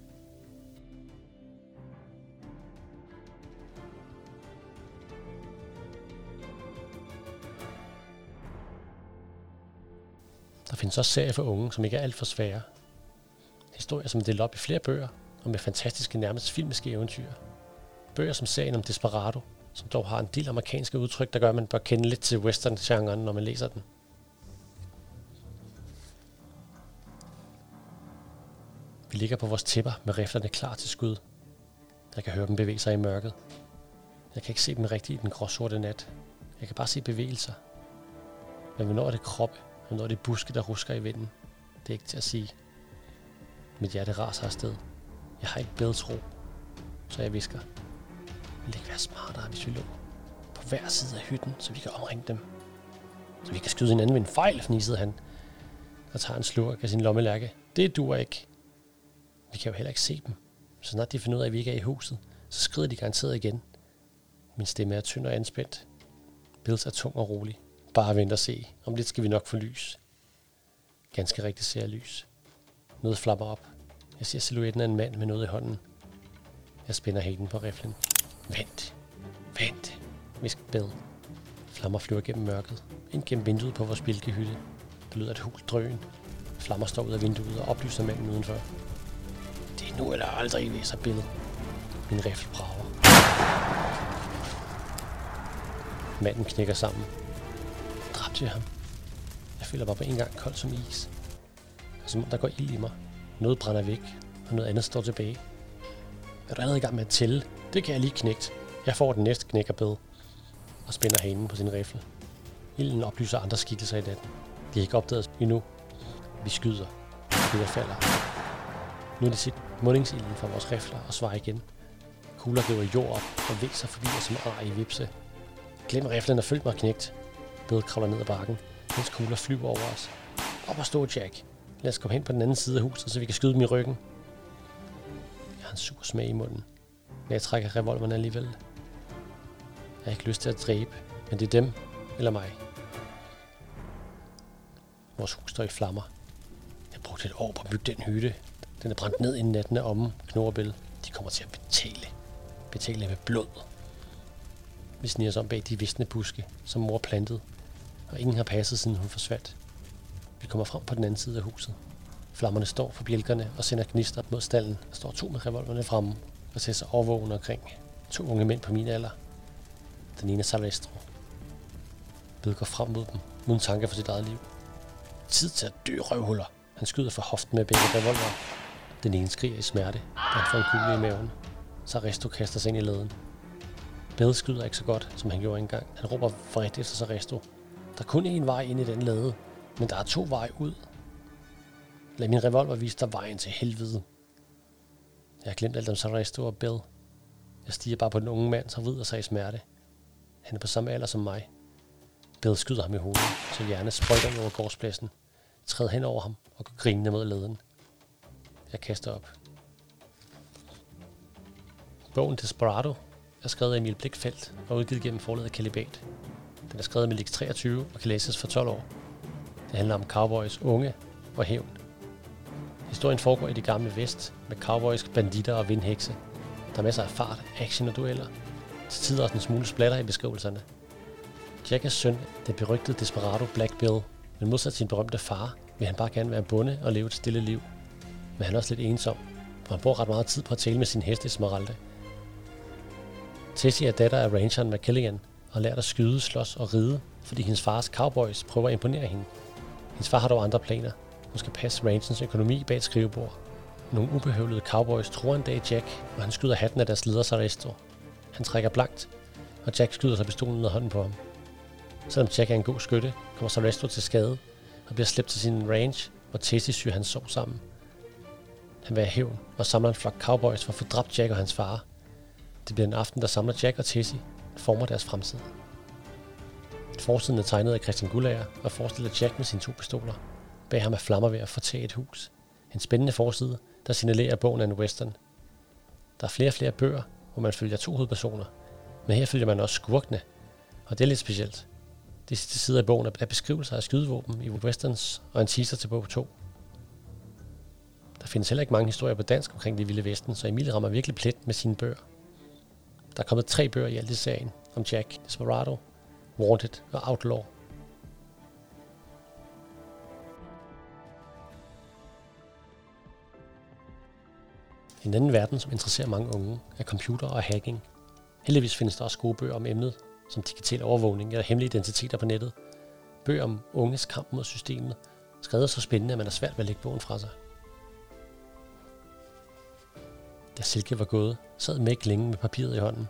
Der findes også serier for unge, som ikke er alt for svære. Historier, som er delt op i flere bøger, og med fantastiske, nærmest filmiske eventyr. Bøger som serien om Desperado, som dog har en del amerikanske udtryk, der gør, at man bør kende lidt til western-genren, når man læser den. Vi ligger på vores tæpper med riflerne klar til skud. Jeg kan høre dem bevæge sig i mørket. Jeg kan ikke se dem rigtigt i den gråsorte nat. Jeg kan bare se bevægelser. Men hvornår er det kroppe, og når det er buske, der rusker i vinden. Det er ikke til at sige. Mit hjerte raser afsted. Jeg har ikke bedre tro. Så jeg visker. Vil det ikke være smartere, hvis vi lå på hver side af hytten, så vi kan omringe dem? Så vi kan skyde hinanden ved en fejl, fnisede han. Og tager en slurk af sin lommelærke. Det duer ikke. Vi kan jo heller ikke se dem. Så snart de finder ud af, at vi ikke er i huset, så skrider de garanteret igen. Min stemme er tynd og anspændt. Bills er tung og rolig. Bare vent og se. Om lidt skal vi nok få lys. Ganske rigtigt ser jeg lys. Noget flapper op. Jeg ser silhuetten af en mand med noget i hånden. Jeg spænder hælen på riflen. Vent. Vent. Visk bed. Flammer flyver gennem mørket. Ind gennem vinduet på vores bilkehytte. Der lyder et hul drøn. Flammer står ud af vinduet og oplyser manden udenfor. Det er nu eller aldrig, viser Bill. Min rifle brager. Manden knækker sammen til ham. Jeg føler mig på en gang kold som is. Som om der går ild i mig. Noget brænder væk, og noget andet står tilbage. Er du allerede i gang med at tælle? Det kan jeg lige knægt. Jeg får den næste knækkerbed bed. Og spænder hanen på sin rifle. Ilden oplyser andre skikkelser i natten. De har ikke opdaget endnu. Vi skyder. Skyder falder. Nu er det set mundingsilden fra vores rifler og svarer igen. Kugler river jord op og væser forbi os som ar i vipse. Glem riflen er følg mig knægt. Bill kravler ned ad bakken, Hans kugler flyver over os. Op og stå, Jack. Lad os komme hen på den anden side af huset, så vi kan skyde dem i ryggen. Jeg har en sur smag i munden, men jeg trækker revolveren alligevel. Jeg har ikke lyst til at dræbe, men det er dem eller mig. Vores hus står i flammer. Jeg brugte et år på at bygge den hytte. Den er brændt ned inden natten er omme, Knorrebæl. De kommer til at betale. Betale med blod. Vi sniger os om bag de visne buske, som mor plantede, og ingen har passet, siden hun forsvandt. Vi kommer frem på den anden side af huset. Flammerne står for bjælkerne og sender gnister mod stallen. Der står to med revolverne fremme og ser sig overvågende omkring. To unge mænd på min alder. Den ene er Salvestro. Bed går frem mod dem, uden tanke for sit eget liv. Tid til at dø røvhuller. Han skyder for hoften med begge revolver. Den ene skriger i smerte, da han får en kugle i maven. Saresto kaster sig ind i læden. Bed skyder ikke så godt, som han gjorde engang. Han råber vredt efter Saresto. Der er kun én vej ind i den lade, men der er to veje ud. Lad min revolver vise dig vejen til helvede. Jeg har glemt alt om Saresto og Bill. Jeg stiger bare på den unge mand, som rider sig i smerte. Han er på samme alder som mig. Bill skyder ham i hovedet, så hjernen sprøjter over gårdspladsen. Træder hen over ham og går grinende mod leden. Jeg kaster op. Bogen Desperado er skrevet af Emil Blikfeldt og udgivet gennem forlaget Kalibat. Den er skrevet med Lix 23 og kan læses for 12 år. Det handler om cowboys, unge og hævn. Historien foregår i det gamle vest med cowboys, banditter og vindhekse. Der er masser af fart, action og dueller. Til tider også en smule splatter i beskrivelserne. Jack er søn den berygtede desperado Black Bill, men modsat sin berømte far vil han bare gerne være bonde og leve et stille liv. Men han er også lidt ensom, for han bruger ret meget tid på at tale med sin hest Esmeralda. Tessie er datter af rangeren McKillian, og lært at skyde, slås og ride, fordi hendes fars cowboys prøver at imponere hende. Hendes far har dog andre planer. Hun skal passe rangens økonomi bag et skrivebord. Nogle ubehøvlede cowboys tror en dag Jack, og han skyder hatten af deres leder Saresto. Han trækker blankt, og Jack skyder sig pistolen ned hånden på ham. Selvom Jack er en god skytte, kommer Saresto til skade og bliver slæbt til sin range, hvor Tessie syr hans sov sammen. Han vil have hævn og samler en flok cowboys for at få dræbt Jack og hans far. Det bliver en aften, der samler Jack og Tessie former deres fremtid. Forsiden er tegnet af Christian Gullager og forestiller Jack med sine to pistoler. Bag ham er flammer ved at fortage et hus. En spændende forside, der signalerer bogen af en western. Der er flere og flere bøger, hvor man følger to hovedpersoner. Men her følger man også skurkene, og det er lidt specielt. De sidste sider af bogen er beskrivelser af skydevåben i westerns og en teaser til bog 2. Der findes heller ikke mange historier på dansk omkring det vilde vesten, så Emil rammer virkelig plet med sine bøger. Der er kommet tre bøger i alt i serien om Jack Desperado, Wanted og Outlaw. En anden verden, som interesserer mange unge, er computer og hacking. Heldigvis findes der også gode bøger om emnet, som digital overvågning eller hemmelige identiteter på nettet. Bøger om unges kamp mod systemet, skrevet så spændende, at man er svært ved at lægge bogen fra sig. Da Silke var gået, sad Meg længe med papiret i hånden.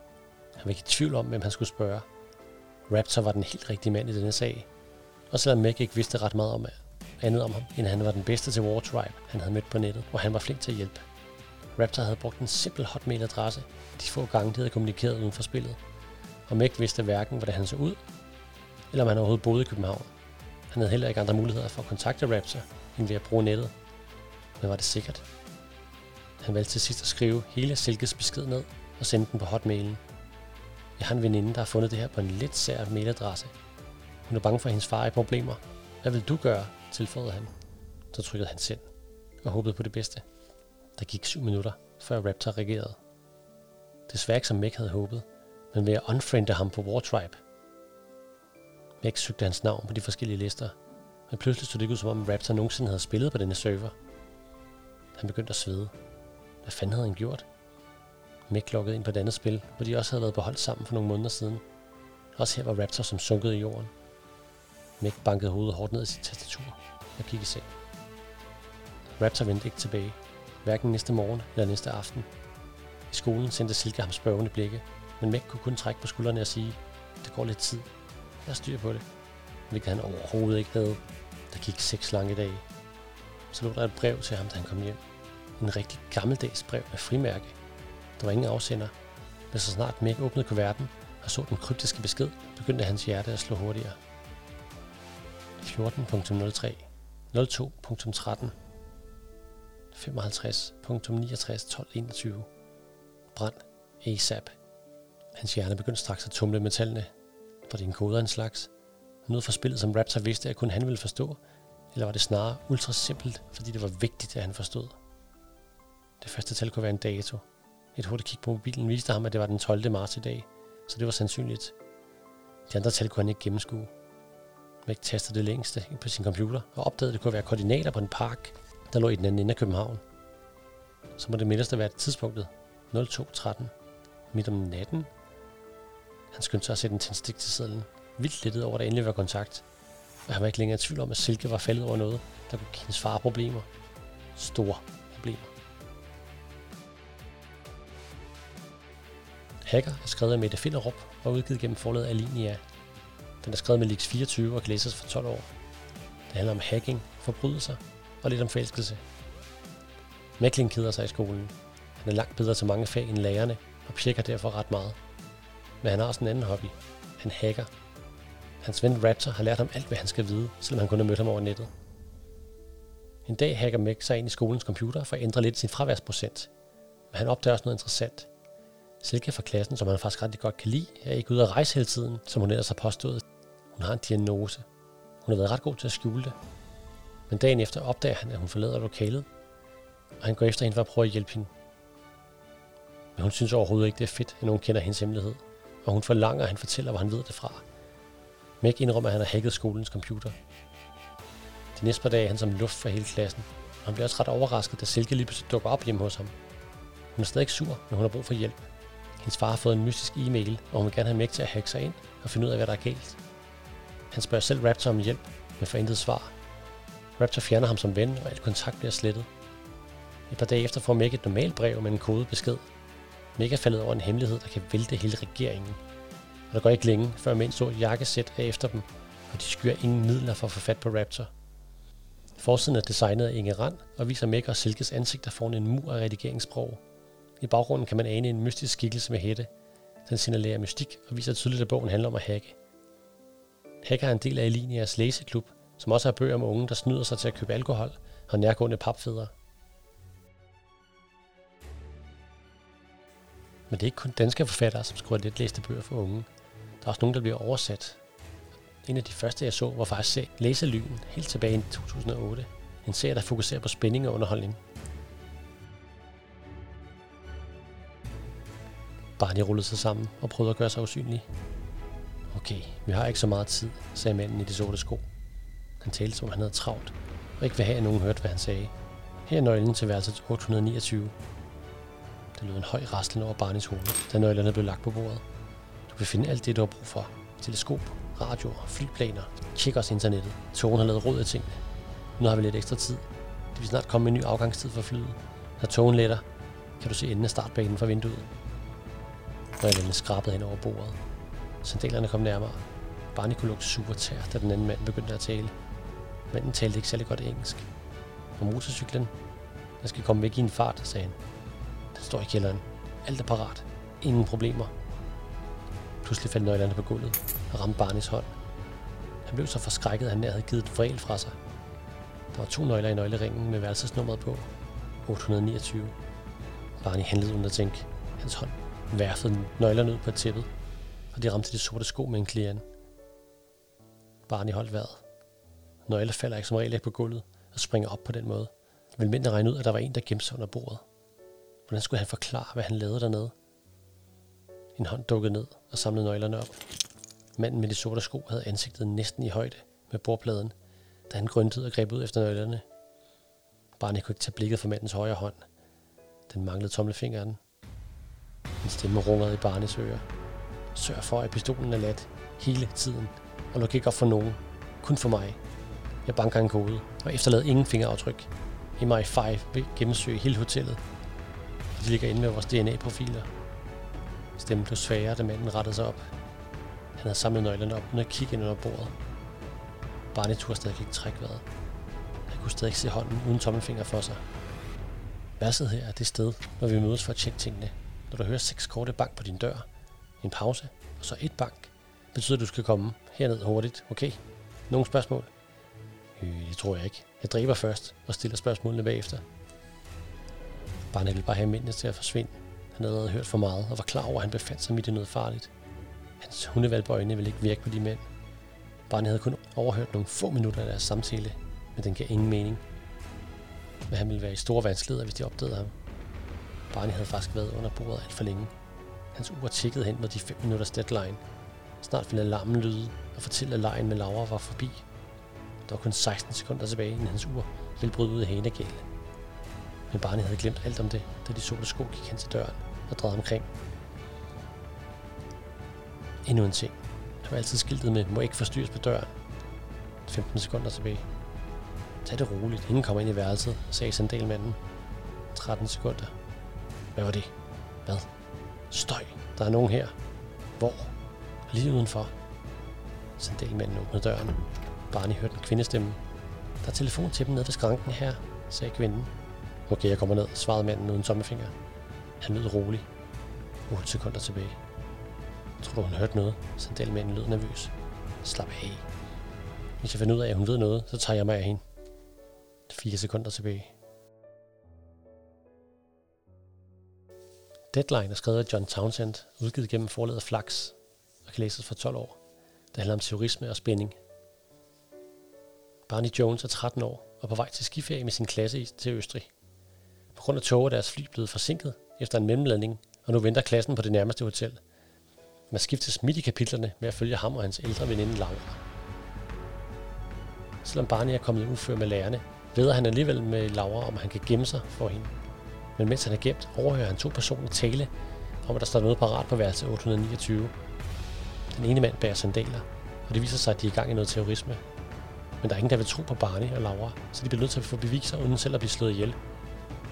Han var ikke i tvivl om, hvem han skulle spørge. Raptor var den helt rigtige mand i denne sag. Og selvom Meg ikke vidste ret meget om andet om ham, end han var den bedste til War Tribe, han havde mødt på nettet, og han var flink til at hjælpe. Raptor havde brugt en simpel hotmail-adresse, de få gange de havde kommunikeret uden for spillet. Og Meg vidste hverken, hvordan han så ud, eller om han overhovedet boede i København. Han havde heller ikke andre muligheder for at kontakte Raptor, end ved at bruge nettet. Men var det sikkert? Han valgte til sidst at skrive hele Silkes besked ned og sende den på hotmailen. Jeg har en veninde, der har fundet det her på en lidt sær mailadresse. Hun er bange for, at hendes far er i problemer. Hvad vil du gøre? tilføjede han. Så trykkede han send og håbede på det bedste. Der gik syv minutter, før Raptor reagerede. Desværre ikke som Meg havde håbet, men ved at unfriende ham på War Tribe. Meg søgte hans navn på de forskellige lister, men pludselig så det ikke ud som om Raptor nogensinde havde spillet på denne server. Han begyndte at svede. Hvad fanden havde han gjort? Mick loggede ind på et andet spil, hvor de også havde været på hold sammen for nogle måneder siden. Også her var Raptor som sunket i jorden. Mick bankede hovedet hårdt ned i sit tastatur og gik i seng. Raptor vendte ikke tilbage, hverken næste morgen eller næste aften. I skolen sendte Silke ham spørgende blikke, men Mick kunne kun trække på skuldrene og sige, det går lidt tid. Jeg har styr på det. Hvilket han overhovedet ikke havde. Der gik seks lange dage. Så lå der et brev til ham, da han kom hjem. En rigtig gammeldags brev med frimærke. Der var ingen afsender, men så snart Mick åbnede kuverten og så den kryptiske besked, begyndte hans hjerte at slå hurtigere. 14.03 02.13 55.69.12.21 Brand ASAP Hans hjerne begyndte straks at tumle med tallene. Var det en kode af en slags? Noget for spillet, som Raptor vidste, at kun han ville forstå? Eller var det snarere ultra simpelt, fordi det var vigtigt, at han forstod? Det første tal kunne være en dato. Et hurtigt kig på mobilen viste ham, at det var den 12. marts i dag, så det var sandsynligt. De andre tal kunne han ikke gennemskue. Mac tastede det længste ind på sin computer og opdagede, at det kunne være koordinater på en park, der lå i den anden ende af København. Så må det midterste være tidspunktet 02.13 midt om natten. Han skyndte sig at sætte en tændstik til sædlen, vildt lettet over, at der endelig var kontakt. Og han var ikke længere i tvivl om, at Silke var faldet over noget, der kunne give hendes far problemer. Store problemer. Hacker er skrevet af Mette Finderup og udgivet gennem forlaget Alinia. Den er skrevet med Lix 24 og kan læses for 12 år. Det handler om hacking, forbrydelser og lidt om forelskelse. Mækling keder sig i skolen. Han er langt bedre til mange fag end lærerne, og pjekker derfor ret meget. Men han har også en anden hobby. Han hacker. Hans ven Raptor har lært ham alt, hvad han skal vide, selvom han kun har mødt ham over nettet. En dag hacker Meg sig ind i skolens computer for at ændre lidt sin fraværsprocent. Men han opdager også noget interessant. Silke fra klassen, som han faktisk rigtig godt kan lide, er ikke ude at rejse hele tiden, som hun ellers har påstået. Hun har en diagnose. Hun har været ret god til at skjule det. Men dagen efter opdager han, at hun forlader lokalet, og han går efter hende for at prøve at hjælpe hende. Men hun synes overhovedet ikke, det er fedt, at nogen kender hendes hemmelighed, og hun forlanger, at han fortæller, hvor han ved det fra. Meg indrømmer, at han har hacket skolens computer. De næste par dage er han som luft for hele klassen, og han bliver også ret overrasket, da Silke lige pludselig dukker op hjemme hos ham. Hun er stadig sur, men hun har brug for hjælp. Hendes far har fået en mystisk e-mail, og hun vil gerne have Meg til at hacke sig ind og finde ud af, hvad der er galt. Han spørger selv Raptor om hjælp, men får intet svar. Raptor fjerner ham som ven, og al kontakt bliver slettet. Et par dage efter får Meg et normalt brev med en kodebesked, Meg er faldet over en hemmelighed, der kan vælte hele regeringen. Og der går ikke længe, før mænd så et jakkesæt er efter dem, og de skyer ingen midler for at få fat på Raptor. Forsiden er designet af Inge Rand og viser Meg og Silkes ansigter foran en mur af redigeringssprog. I baggrunden kan man ane en mystisk skikkelse med hætte. Den signalerer mystik og viser tydeligt, at bogen handler om at hacke. Hacker er en del af Elinias læseklub, som også har bøger om unge, der snyder sig til at købe alkohol og nærgående papfædre. Men det er ikke kun danske forfattere, som skriver let læste bøger for unge. Der er også nogen, der bliver oversat. En af de første, jeg så, var faktisk Læselyn, helt tilbage i 2008. En serie, der fokuserer på spænding og underholdning. Barney rullede sig sammen og prøvede at gøre sig usynlig. Okay, vi har ikke så meget tid, sagde manden i de sorte sko. Han talte som han havde travlt, og ikke ville have, at nogen hørte, hvad han sagde. Her er nøglen til værelset 829. Der lød en høj raslen over Barneys hoved, da nøglerne blev lagt på bordet. Du vil finde alt det, du har brug for. Teleskop, radio, flyplaner. Tjek også internettet. Togen har lavet råd af tingene. Nu har vi lidt ekstra tid. Det vil snart komme en ny afgangstid for flyet. Når togen letter, kan du se enden af startbanen fra vinduet. Brillerne skrabede hen over bordet. Sandalerne kom nærmere. Barney kunne lugte super tær, da den anden mand begyndte at tale. Manden talte ikke særlig godt engelsk. På motorcyklen, jeg skal komme væk i en fart, sagde han. Den står i kælderen. Alt er parat. Ingen problemer. Pludselig faldt nøglerne på gulvet og ramte Barneys hånd. Han blev så forskrækket, at han nær havde givet et fra sig. Der var to nøgler i nøgleringen med værelsesnummeret på. 829. Barney handlede uden at tænke. Hans hånd værfede nøglerne ud på tæppet, og de ramte de sorte sko med en klient. Barney holdt vejret. Nøgler falder ikke som regel ikke på gulvet og springer op på den måde. Vil mændene regne ud, at der var en, der gemte sig under bordet. Hvordan skulle han forklare, hvad han lavede dernede? En hånd dukkede ned og samlede nøglerne op. Manden med de sorte sko havde ansigtet næsten i højde med bordpladen, da han grøntede og greb ud efter nøglerne. Barney kunne ikke tage blikket fra mandens højre hånd. Den manglede tommelfingeren. En stemme rungede i barnets ører. Sørg for, at pistolen er lat hele tiden, og luk ikke op for nogen. Kun for mig. Jeg banker en kode, og efterlader ingen fingeraftryk. MI5 vil gennemsøge hele hotellet de ligger inde med vores DNA-profiler. Stemmen blev svagere, da manden rettede sig op. Han havde samlet nøglerne op uden at kigge ind under bordet. Barney turde stadig ikke trække vejret. Han kunne stadig se hånden uden tommelfinger for sig. Værset her er det sted, når vi mødes for at tjekke tingene. Når du hører seks korte bank på din dør, en pause, og så et bank, betyder at du skal komme herned hurtigt, okay? Nogle spørgsmål? Øh, det tror jeg ikke. Jeg dræber først og stiller spørgsmålene bagefter. Barnet ville bare have mændene til at forsvinde. Han havde hørt for meget og var klar over, at han befandt sig midt i noget farligt. Hans hundevalgbøjne ville ikke virke på de mænd. Barnet havde kun overhørt nogle få minutter af deres samtale, men den gav ingen mening. Men han ville være i store vanskeligheder, hvis de opdagede ham. Barney havde faktisk været under bordet alt for længe. Hans ur tikkede hen mod de 5 minutters deadline. Snart ville alarmen lyde og fortælle, at lejen med Laura var forbi. Der var kun 16 sekunder tilbage, inden hans ur ville bryde ud af hanegale. Men Barney havde glemt alt om det, da de sorte sko gik hen til døren og drejede omkring. Endnu en ting. Der var altid skiltet med, må ikke forstyrres på døren. 15 sekunder tilbage. Tag det roligt. Ingen kommer ind i værelset, sagde sandalmanden. 13 sekunder. Hvad var det? Hvad? Støj. Der er nogen her. Hvor? Lige udenfor. Sandalmanden åbnede døren. Barney hørte en kvindestemme. Der er telefon til dem nede ved skranken her, sagde kvinden. Okay, jeg kommer ned, svarede manden uden tommefinger. Han lød rolig. 8 sekunder tilbage. Tror du, hun hørte noget? Sandalmanden lød nervøs. Slap af. Hvis jeg finder ud af, at hun ved noget, så tager jeg mig af hende. 4 sekunder tilbage. Deadline er skrevet af John Townsend, udgivet gennem forlaget Flax, og kan læses for 12 år. Det handler om terrorisme og spænding. Barney Jones er 13 år og på vej til skiferie med sin klasse til Østrig. På grund af tog er deres fly blevet forsinket efter en mellemlanding, og nu venter klassen på det nærmeste hotel. Man skiftes midt i kapitlerne med at følge ham og hans ældre veninde Laura. Selvom Barney er kommet ufør med lærerne, ved han alligevel med Laura, om han kan gemme sig for hende. Men mens han er gemt, overhører han to personer tale om, at der står noget parat på værelse 829. Den ene mand bærer sandaler, og det viser sig, at de er i gang i noget terrorisme. Men der er ingen, der vil tro på Barney og Laura, så de bliver nødt til at få beviser, uden selv at blive slået ihjel.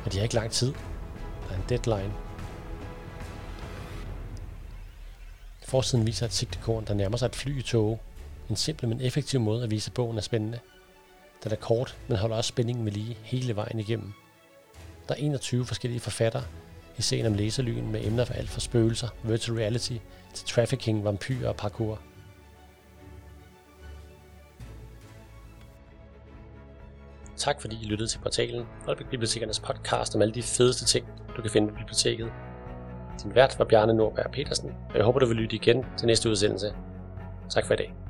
Og de har ikke lang tid. Der er en deadline. Forsiden viser et sigtekorn, der nærmer sig et fly i tog. En simpel, men effektiv måde at vise, at bogen er spændende. Den er kort, men holder også spændingen ved lige hele vejen igennem. Der er 21 forskellige forfattere i serien om læserlyen med emner for alt fra spøgelser, virtual reality til trafficking, vampyrer og parkour. Tak fordi I lyttede til portalen og Bibliotekernes podcast om alle de fedeste ting, du kan finde på biblioteket. Din vært var Bjarne Nordberg Petersen, og jeg håber, du vil lytte igen til næste udsendelse. Tak for i dag.